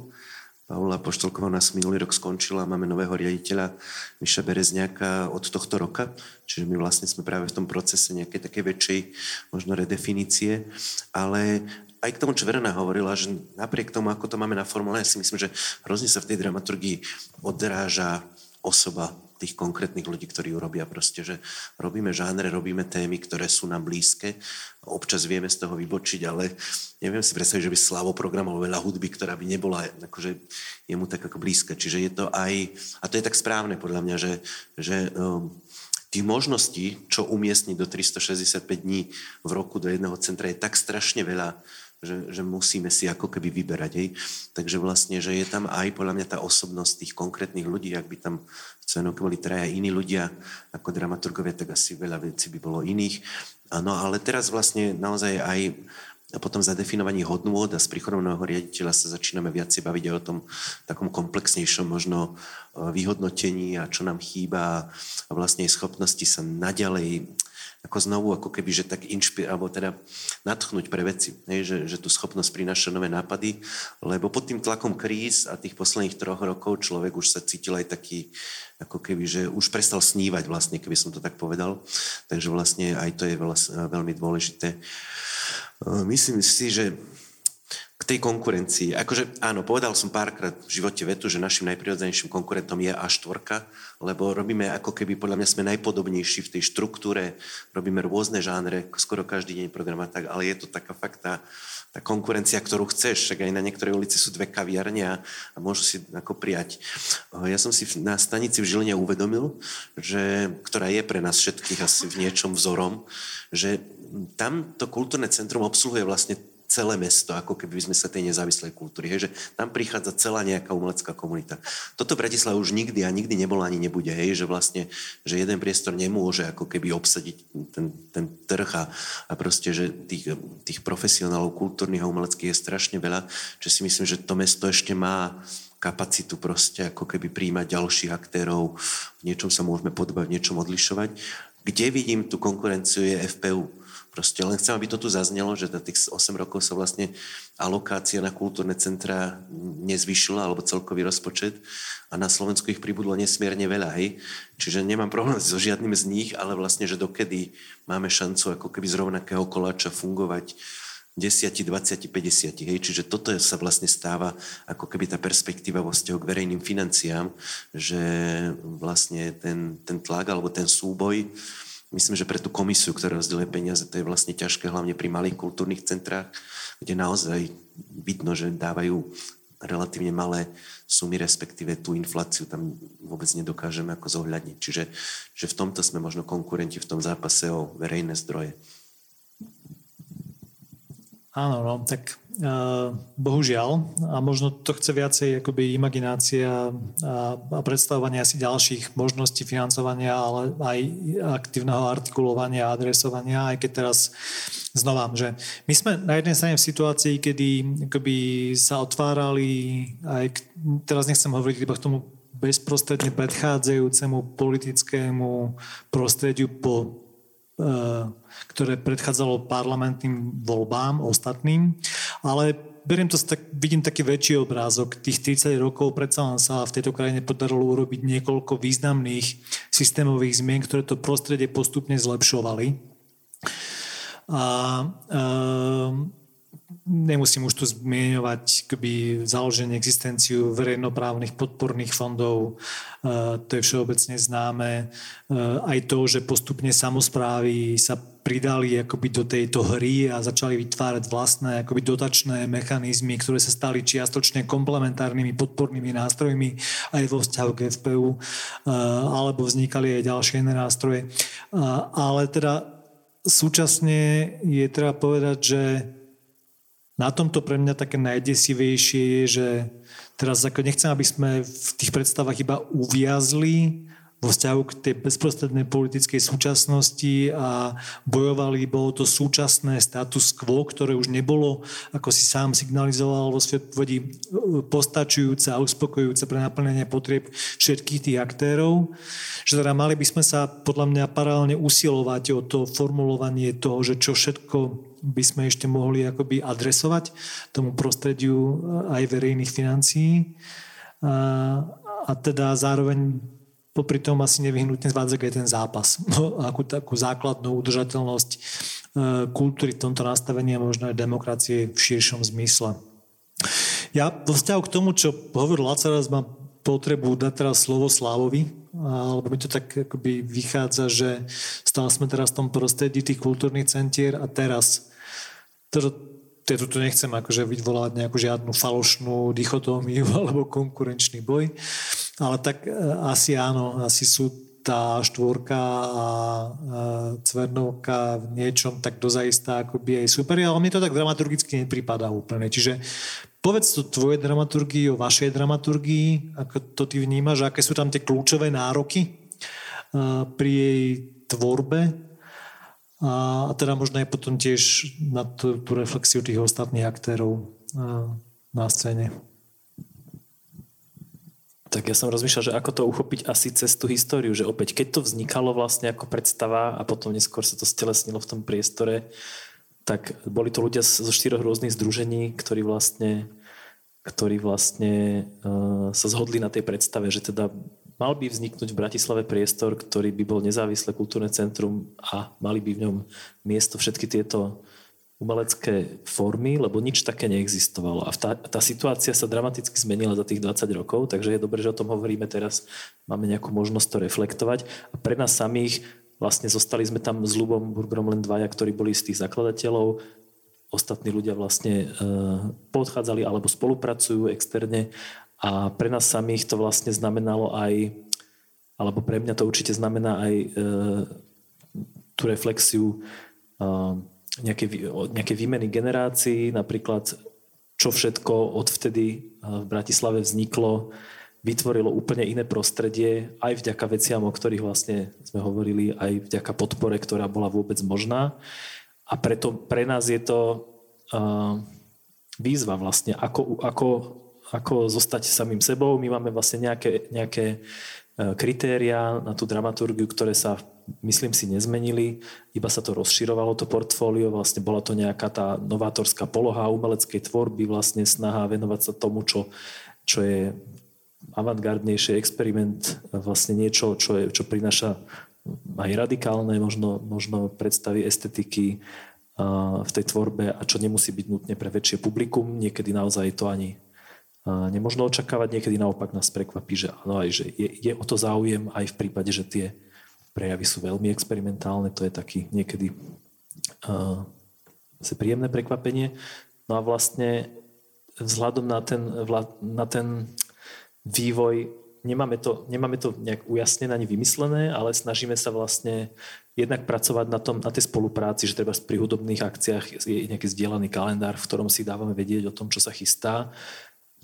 Paula Poštolková nás minulý rok skončila, máme nového riaditeľa Miša Berezňáka od tohto roka, čiže my vlastne sme práve v tom procese nejakej také väčšej možno redefinície, ale aj k tomu, čo Verena hovorila, že napriek tomu, ako to máme na formule, ja si myslím, že hrozne sa v tej dramaturgii odráža osoba tých konkrétnych ľudí, ktorí ju robia proste, že robíme žánre, robíme témy, ktoré sú nám blízke. Občas vieme z toho vybočiť, ale neviem si predstaviť, že by Slavo programoval veľa hudby, ktorá by nebola akože jemu tak ako blízka. Čiže je to aj, a to je tak správne podľa mňa, že, že um, tých možností, čo umiestniť do 365 dní v roku do jedného centra je tak strašne veľa, že, že musíme si ako keby vyberať. Hej. Takže vlastne, že je tam aj podľa mňa tá osobnosť tých konkrétnych ľudí, ak by tam v Cenoke boli traja iní ľudia ako dramaturgovia, tak asi veľa vecí by bolo iných. No ale teraz vlastne naozaj aj a potom za definovaní hodnôt a s príchodom nového riaditeľa sa začíname viacej baviť aj o tom takom komplexnejšom možno e, vyhodnotení a čo nám chýba a vlastne schopnosti sa naďalej ako znovu, ako keby, že tak inšpir, alebo teda natchnúť pre veci, hej, že, že tú schopnosť prináša nové nápady, lebo pod tým tlakom kríz a tých posledných troch rokov človek už sa cítil aj taký, ako keby, že už prestal snívať vlastne, keby som to tak povedal. Takže vlastne aj to je veľmi dôležité. Myslím si, že k tej konkurencii. Akože áno, povedal som párkrát v živote vetu, že našim najprirodzenejším konkurentom je A4, lebo robíme ako keby, podľa mňa sme najpodobnejší v tej štruktúre, robíme rôzne žánre, skoro každý deň program a tak, ale je to taká fakt tá, tá konkurencia, ktorú chceš, však aj na niektorej ulici sú dve kaviarne a, a môžu si ako prijať. Ja som si na stanici v Žiline uvedomil, že, ktorá je pre nás všetkých asi v niečom vzorom, že tam to kultúrne centrum obsluhuje vlastne celé mesto, ako keby sme sa tej nezávislej kultúry. Hej, že tam prichádza celá nejaká umelecká komunita. Toto Bratislava už nikdy a nikdy nebolo ani nebude. Hej, že vlastne, že jeden priestor nemôže ako keby obsadiť ten, ten trh a, a proste, že tých, tých profesionálov kultúrnych a umeleckých je strašne veľa, že si myslím, že to mesto ešte má kapacitu proste ako keby príjmať ďalších aktérov, v niečom sa môžeme podobať, v niečom odlišovať. Kde vidím tú konkurenciu je FPU Proste len chcem, aby to tu zaznelo, že za tých 8 rokov sa vlastne alokácia na kultúrne centra nezvyšila, alebo celkový rozpočet a na Slovensku ich pribudlo nesmierne veľa, hej. Čiže nemám problém so žiadnym z nich, ale vlastne, že dokedy máme šancu ako keby z rovnakého koláča fungovať 10, 20, 50. Hej? Čiže toto sa vlastne stáva ako keby tá perspektíva vo vzťahu k verejným financiám, že vlastne ten, ten tlak alebo ten súboj Myslím, že pre tú komisiu, ktorá rozdeluje peniaze, to je vlastne ťažké, hlavne pri malých kultúrnych centrách, kde naozaj vidno, že dávajú relatívne malé sumy, respektíve tú infláciu tam vôbec nedokážeme ako zohľadniť. Čiže že v tomto sme možno konkurenti v tom zápase o verejné zdroje. Áno, no, tak bohužiaľ. A možno to chce viacej akoby imaginácia a, a predstavovanie asi ďalších možností financovania, ale aj aktívneho artikulovania a adresovania, aj keď teraz znova, že my sme na jednej strane v situácii, kedy akoby sa otvárali, aj teraz nechcem hovoriť iba k tomu bezprostredne predchádzajúcemu politickému prostrediu po ktoré predchádzalo parlamentným voľbám ostatným, ale beriem to, tak, vidím taký väčší obrázok. Tých 30 rokov predsa len sa v tejto krajine podarilo urobiť niekoľko významných systémových zmien, ktoré to prostredie postupne zlepšovali. A, a nemusím už tu zmieňovať keby založenie existenciu verejnoprávnych podporných fondov, to je všeobecne známe. Aj to, že postupne samozprávy sa pridali akoby do tejto hry a začali vytvárať vlastné akoby dotačné mechanizmy, ktoré sa stali čiastočne komplementárnymi podpornými nástrojmi aj vo vzťahu k FPU, alebo vznikali aj ďalšie iné nástroje. Ale teda súčasne je treba povedať, že na tomto pre mňa také najdesivejšie je, že teraz ako nechcem, aby sme v tých predstavách iba uviazli vo vzťahu k tej bezprostrednej politickej súčasnosti a bojovali, bolo to súčasné status quo, ktoré už nebolo, ako si sám signalizoval vo svojej postačujúce a uspokojujúce pre naplnenie potrieb všetkých tých aktérov. Že teda mali by sme sa podľa mňa paralelne usilovať o to formulovanie toho, že čo všetko by sme ešte mohli akoby adresovať tomu prostrediu aj verejných financií. A, a teda zároveň popri tom asi nevyhnutne zvádzať aj ten zápas. No, akú takú základnú udržateľnosť e, kultúry v tomto nastavení a možno aj demokracie v širšom zmysle. Ja vo vzťahu k tomu, čo hovoril Lacaras, mám potrebu dať teraz slovo Slávovi, alebo mi to tak akoby vychádza, že stále sme teraz v tom prostredí tých kultúrnych centier a teraz to, ja tu nechcem akože vyvolávať nejakú žiadnu falošnú dichotómiu alebo konkurenčný boj, ale tak e, asi áno, asi sú tá štvorka a cvernovka v niečom tak dozaistá akoby aj super, ale mne to tak dramaturgicky nepripadá úplne. Čiže povedz to tvoje dramaturgii, o vašej dramaturgii, ako to ty vnímaš, aké sú tam tie kľúčové nároky pri jej tvorbe a teda možno aj potom tiež na tú, tú reflexiu tých ostatných aktérov na scéne. Tak ja som rozmýšľal, že ako to uchopiť asi cez tú históriu, že opäť, keď to vznikalo vlastne ako predstava a potom neskôr sa to stelesnilo v tom priestore, tak boli to ľudia zo štyroch rôznych združení, ktorí vlastne, ktorí vlastne uh, sa zhodli na tej predstave, že teda mal by vzniknúť v Bratislave priestor, ktorý by bol nezávislé kultúrne centrum a mali by v ňom miesto všetky tieto umelecké formy, lebo nič také neexistovalo. A tá, tá situácia sa dramaticky zmenila za tých 20 rokov, takže je dobré, že o tom hovoríme teraz. Máme nejakú možnosť to reflektovať. A pre nás samých vlastne zostali sme tam s Lubom Burgrom len dvaja, ktorí boli z tých zakladateľov. Ostatní ľudia vlastne e, podchádzali alebo spolupracujú externe. A pre nás samých to vlastne znamenalo aj, alebo pre mňa to určite znamená aj e, tú reflexiu e, nejaké, nejaké výmeny generácií, napríklad čo všetko odvtedy eh, v Bratislave vzniklo, vytvorilo úplne iné prostredie, aj vďaka veciam, o ktorých vlastne sme hovorili, aj vďaka podpore, ktorá bola vôbec možná. A preto pre nás je to uh, výzva vlastne, ako, ako, ako zostať samým sebou. My máme vlastne nejaké, nejaké eh, kritéria na tú dramaturgiu, ktoré sa myslím si, nezmenili, iba sa to rozširovalo, to portfólio, vlastne bola to nejaká tá novátorská poloha umeleckej tvorby, vlastne snaha venovať sa tomu, čo, čo je avantgardnejšie, experiment, vlastne niečo, čo, je, čo prináša aj radikálne možno, možno predstavy estetiky v tej tvorbe a čo nemusí byť nutne pre väčšie publikum. Niekedy naozaj to ani nemožno očakávať, niekedy naopak nás prekvapí, že áno, aj že je, je o to záujem aj v prípade, že tie prejavy sú veľmi experimentálne, to je taký niekedy uh, príjemné prekvapenie. No a vlastne vzhľadom na ten, na ten vývoj nemáme to, nemáme to nejak ujasnené ani vymyslené, ale snažíme sa vlastne jednak pracovať na, tom, na tej spolupráci, že treba pri hudobných akciách je nejaký zdieľaný kalendár, v ktorom si dávame vedieť o tom, čo sa chystá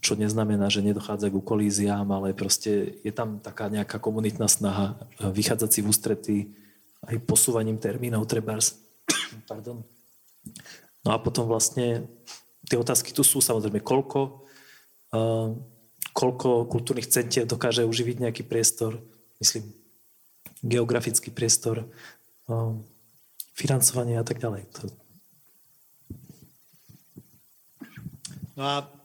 čo neznamená, že nedochádza k kolíziám, ale proste je tam taká nejaká komunitná snaha e, vychádzať si v ústrety aj posúvaním termínov trebárs. Pardon. No a potom vlastne tie otázky tu sú samozrejme, koľko, uh, koľko kultúrnych centier dokáže uživiť nejaký priestor, myslím, geografický priestor, uh, financovanie a tak ďalej. No a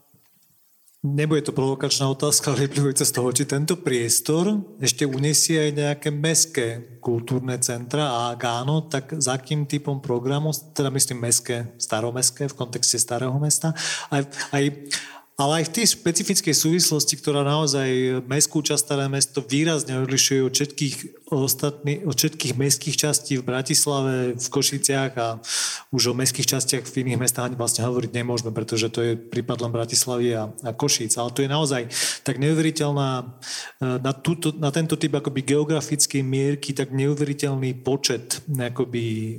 Nebude to provokačná otázka, ale vyplývajúca z toho, či tento priestor ešte unesie aj nejaké mestské kultúrne centra. A ak áno, tak za akým typom programu, teda myslím mestské, staromestské v kontexte starého mesta, aj, aj ale aj v tej špecifickej súvislosti, ktorá naozaj mestskú časť staré mesto výrazne odlišuje od všetkých, ostatný, od všetkých mestských častí v Bratislave, v Košiciach a už o mestských častiach v iných mestách vlastne hovoriť nemôžeme, pretože to je prípad len Bratislavy a, a Košíc. Ale to je naozaj tak neuveriteľná e, na, túto, na tento typ akoby geografickej mierky tak neuveriteľný počet akoby e,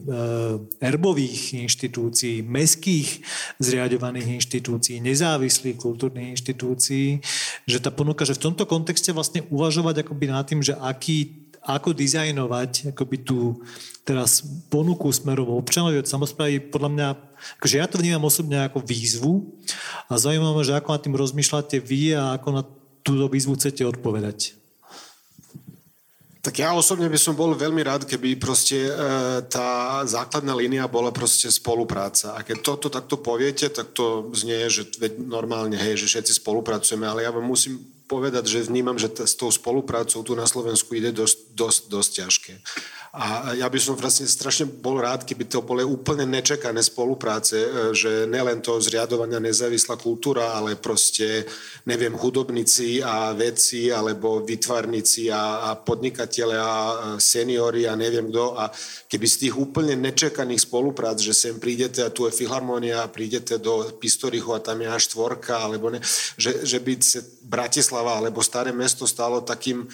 erbových inštitúcií, mestských zriadovaných inštitúcií, nezávislých kultúrnych inštitúcií, že tá ponuka, že v tomto kontexte vlastne uvažovať akoby nad tým, že aký ako dizajnovať akoby tú teraz ponuku smerom občanovi od samozprávy, podľa mňa, akože ja to vnímam osobne ako výzvu a zaujímavé, že ako nad tým rozmýšľate vy a ako na túto výzvu chcete odpovedať. Tak ja osobne by som bol veľmi rád, keby proste e, tá základná línia bola proste spolupráca. A keď toto takto poviete, tak to znie, že normálne, hej, že všetci spolupracujeme, ale ja vám musím povedať, že vnímam, že t- s tou spoluprácou tu na Slovensku ide dosť, dosť, dosť ťažké. A ja by som vlastne strašne bol rád, keby to boli úplne nečakané spolupráce, e, že nelen to zriadovania nezávislá kultúra, ale proste, neviem, hudobníci a vedci, alebo vytvarníci a, a podnikatele a seniori a neviem kto. A keby z tých úplne nečakaných spoluprác, že sem prídete a tu je filharmonia prídete do Pistorichu a tam je až štvorka, alebo ne, že, že by Bratislava alebo Staré mesto stalo takým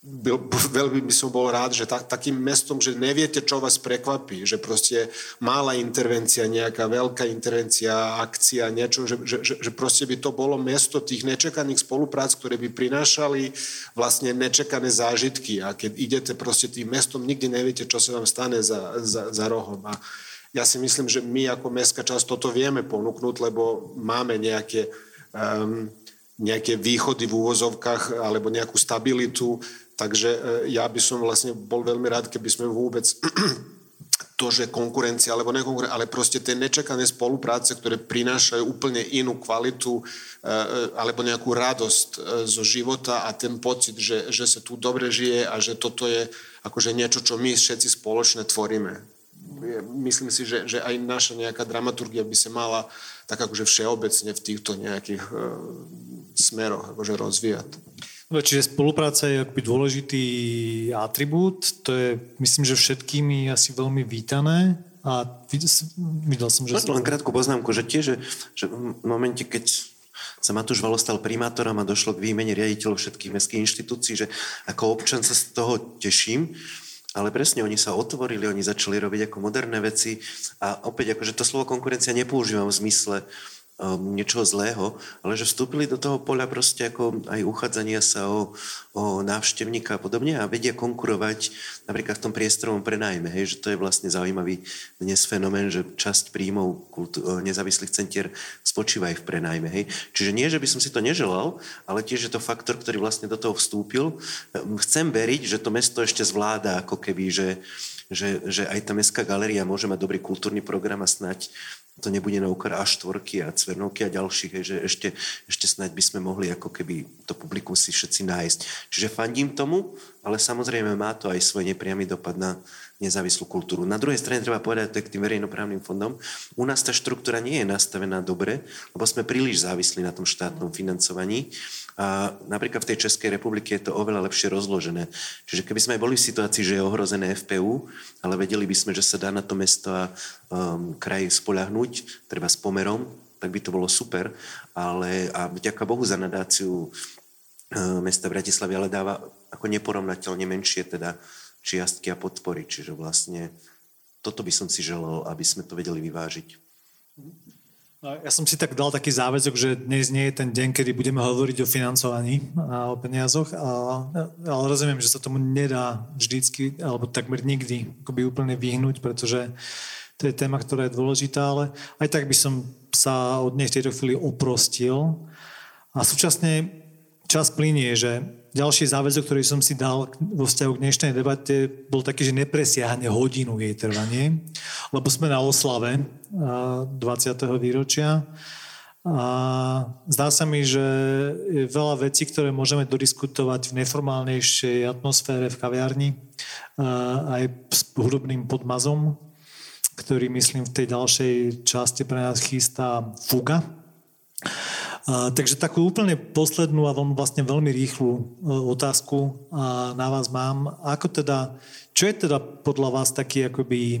byl, veľmi by som bol rád, že tak, takým mestom, že neviete, čo vás prekvapí, že proste malá intervencia, nejaká veľká intervencia, akcia, niečo, že, že, že proste by to bolo mesto tých nečakaných spoluprác, ktoré by prinášali vlastne nečakané zážitky a keď idete proste tým mestom, nikdy neviete, čo sa vám stane za, za, za rohom a ja si myslím, že my ako mestská časť toto vieme ponúknuť, lebo máme nejaké um, nejaké východy v úvozovkách alebo nejakú stabilitu. Takže ja by som vlastne bol veľmi rád, keby sme vôbec to, že konkurencia alebo nekonkurencia, ale proste tie nečakané spolupráce, ktoré prinášajú úplne inú kvalitu alebo nejakú radosť zo života a ten pocit, že, že sa tu dobre žije a že toto je akože niečo, čo my všetci spoločne tvoríme. Myslím si, že, že aj naša nejaká dramaturgia by sa mala tak akože všeobecne v týchto nejakých smeroch akože rozvíjať. Čiže spolupráca je akoby dôležitý atribút, to je myslím, že všetkými asi veľmi vítané. A videl som, že... Len krátku poznámku, že tiež, že, že v momente, keď sa Matúš Valo stal primátorom a došlo k výmene riaditeľov všetkých mestských inštitúcií, že ako občan sa z toho teším, ale presne, oni sa otvorili, oni začali robiť ako moderné veci a opäť akože to slovo konkurencia nepoužívam v zmysle niečoho zlého, ale že vstúpili do toho poľa proste ako aj uchádzania sa o, o návštevníka a podobne a vedia konkurovať napríklad v tom priestorovom prenajme, hej, že to je vlastne zaujímavý dnes fenomén, že časť príjmov kultu- nezávislých centier spočíva aj v prenajme. Hej. Čiže nie, že by som si to neželal, ale tiež je to faktor, ktorý vlastne do toho vstúpil. Chcem veriť, že to mesto ešte zvláda ako keby, že, že, že aj tá mestská galéria môže mať dobrý kultúrny program a snať to nebude na úkor A4 a Cvernovky a ďalších, že ešte, ešte snáď by sme mohli ako keby to publikum si všetci nájsť. Čiže fandím tomu, ale samozrejme má to aj svoj nepriamy dopad na nezávislú kultúru. Na druhej strane treba povedať, to k tým verejnoprávnym fondom, u nás tá štruktúra nie je nastavená dobre, lebo sme príliš závislí na tom štátnom financovaní a napríklad v tej Českej republike je to oveľa lepšie rozložené. Čiže keby sme boli v situácii, že je ohrozené FPU, ale vedeli by sme, že sa dá na to mesto a um, kraj spoľahnúť, treba s pomerom, tak by to bolo super. Ale a vďaka Bohu za nadáciu uh, mesta Bratislavy, ale dáva ako neporovnateľne menšie teda čiastky a podpory. Čiže vlastne toto by som si želal, aby sme to vedeli vyvážiť. No, ja som si tak dal taký záväzok, že dnes nie je ten deň, kedy budeme hovoriť o financovaní a o peniazoch, ale rozumiem, že sa tomu nedá vždycky, alebo takmer nikdy akoby úplne vyhnúť, pretože to je téma, ktorá je dôležitá, ale aj tak by som sa od nej v tejto chvíli oprostil. A súčasne čas plinie, že ďalší záväzok, ktorý som si dal vo vzťahu k dnešnej debate, bol taký, že nepresiahne hodinu jej trvanie, lebo sme na oslave 20. výročia. A zdá sa mi, že je veľa vecí, ktoré môžeme dodiskutovať v neformálnejšej atmosfére v kaviarni, aj s hudobným podmazom, ktorý myslím v tej ďalšej časti pre nás chystá Fuga. A, takže takú úplne poslednú a vlastne veľmi rýchlu e, otázku a na vás mám. Ako teda, čo je teda podľa vás taký akoby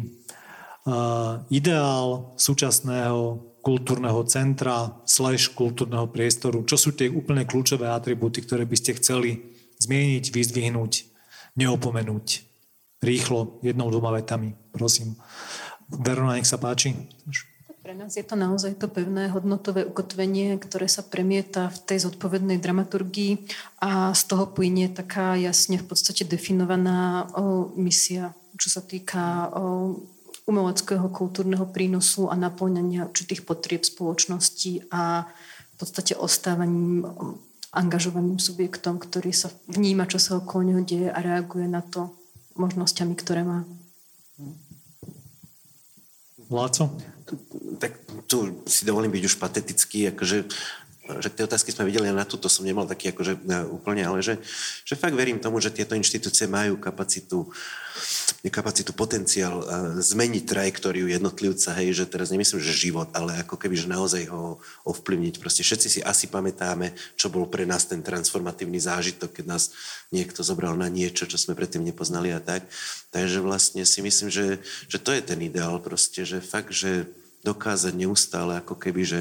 uh, ideál súčasného kultúrneho centra slash kultúrneho priestoru? Čo sú tie úplne kľúčové atribúty, ktoré by ste chceli zmieniť, vyzdvihnúť, neopomenúť? Rýchlo, jednou, dvoma vetami, prosím. Verona, nech sa páči. Pre nás je to naozaj to pevné hodnotové ukotvenie, ktoré sa premieta v tej zodpovednej dramaturgii a z toho plynie taká jasne v podstate definovaná o, misia, čo sa týka o, umeleckého kultúrneho prínosu a naplňania určitých potrieb spoločnosti a v podstate ostávaním angažovaným subjektom, ktorý sa vníma, čo sa okolo neho deje a reaguje na to možnosťami, ktoré má. Láco? Tak tu si dovolím byť už patetický, akože že tie otázky sme videli a na túto som nemal taký akože e, úplne, ale že, že fakt verím tomu, že tieto inštitúcie majú kapacitu kapacitu, potenciál zmeniť trajektóriu jednotlivca, hej, že teraz nemyslím, že život, ale ako keby, že naozaj ho ovplyvniť. Proste všetci si asi pamätáme, čo bol pre nás ten transformatívny zážitok, keď nás niekto zobral na niečo, čo sme predtým nepoznali a tak. Takže vlastne si myslím, že, že to je ten ideál proste, že fakt, že dokázať neustále ako keby, že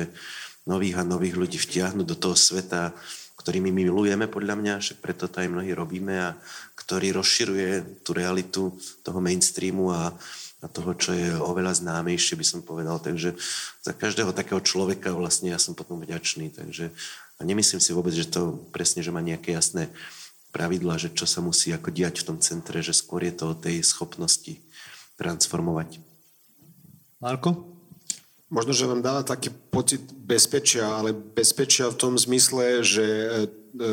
nových a nových ľudí vtiahnuť do toho sveta, ktorý my milujeme podľa mňa, však preto to aj mnohí robíme a ktorý rozširuje tú realitu toho mainstreamu a, a toho, čo je oveľa známejšie, by som povedal. Takže za každého takého človeka vlastne ja som potom vďačný. Takže a nemyslím si vôbec, že to presne, že má nejaké jasné pravidla, že čo sa musí ako diať v tom centre, že skôr je to o tej schopnosti transformovať. Marko? Možno, že vám dáva taký pocit bezpečia, ale bezpečia v tom zmysle, že e,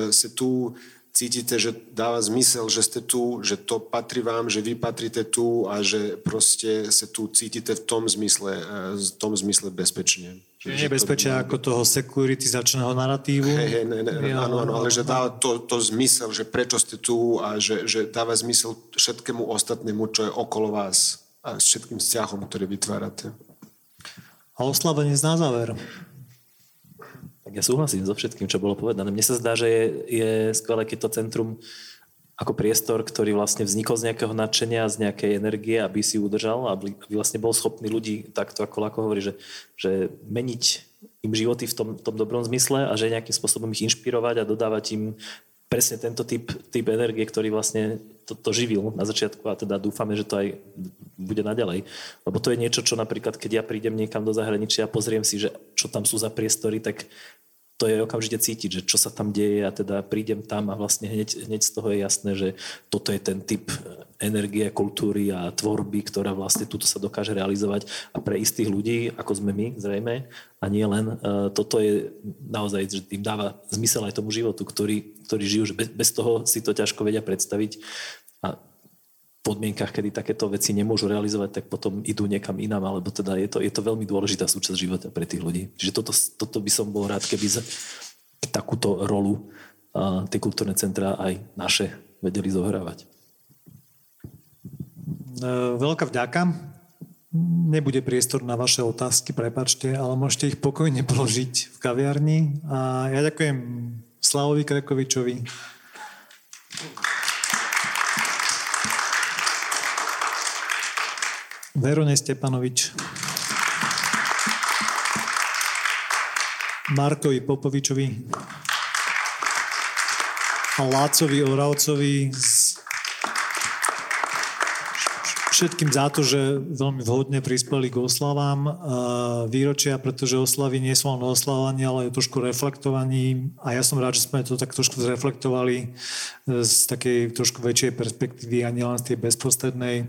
sa tu cítite, že dáva zmysel, že ste tu, že to patrí vám, že vy patríte tu a že proste sa tu cítite v tom zmysle, e, v tom zmysle bezpečne. Čiže nebezpečia to... ako toho sekuritizačného narratívu. Hej, hej, ne, ne, ja, áno, áno, ale že dáva to, to zmysel, že prečo ste tu a že, že dáva zmysel všetkému ostatnému, čo je okolo vás a všetkým vzťahom, ktoré vytvárate. A oslavenie na záver. Tak ja súhlasím so všetkým, čo bolo povedané. Mne sa zdá, že je, je skvelé, keď to centrum ako priestor, ktorý vlastne vznikol z nejakého nadšenia, z nejakej energie, aby si udržal, aby vlastne bol schopný ľudí, takto ako Lako hovorí, že, že meniť im životy v tom, tom dobrom zmysle a že nejakým spôsobom ich inšpirovať a dodávať im presne tento typ, typ energie, ktorý vlastne to, to živil na začiatku a teda dúfame, že to aj bude naďalej. Lebo to je niečo, čo napríklad, keď ja prídem niekam do zahraničia a pozriem si, že čo tam sú za priestory, tak to je okamžite cítiť, že čo sa tam deje a teda prídem tam a vlastne hneď, hneď z toho je jasné, že toto je ten typ energie, kultúry a tvorby, ktorá vlastne tuto sa dokáže realizovať a pre istých ľudí, ako sme my zrejme, a nie len, uh, toto je naozaj, že tým dáva zmysel aj tomu životu, ktorý, ktorý žijú, že bez, bez toho si to ťažko vedia predstaviť. A podmienkach, kedy takéto veci nemôžu realizovať, tak potom idú niekam inám, alebo teda je to, je to veľmi dôležitá súčasť života pre tých ľudí. Čiže toto, toto by som bol rád, keby za takúto rolu a, tie kultúrne centrá aj naše vedeli zohrávať. E, veľká vďaka. Nebude priestor na vaše otázky, prepačte, ale môžete ich pokojne položiť v kaviarni. A ja ďakujem Slavovi Krekovičovi, Verone Stepanovič, Markovi Popovičovi. Lácovi Oravcovi všetkým za to, že veľmi vhodne prispeli k oslavám výročia, pretože oslavy nie sú len oslavanie, ale je trošku reflektovaní a ja som rád, že sme to tak trošku zreflektovali e, z takej trošku väčšej perspektívy a nielen z tej bezprostrednej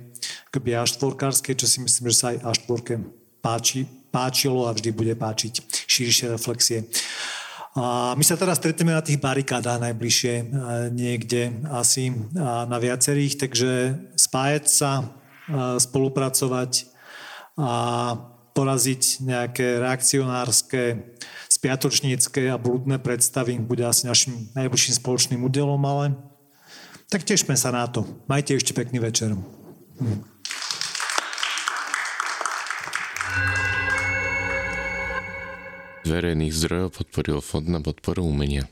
akoby aštvorkárskej, čo si myslím, že sa aj aštvorke páči, páčilo a vždy bude páčiť širšie reflexie. A my sa teraz stretneme na tých barikádach najbližšie e, niekde asi na viacerých, takže spájať sa spolupracovať a poraziť nejaké reakcionárske, spiatočnícke a blúdne predstavy bude asi našim najbližším spoločným údelom, ale tak tešme sa na to. Majte ešte pekný večer. Hm. verejných zdrojov podporil Fond na podporu umenia.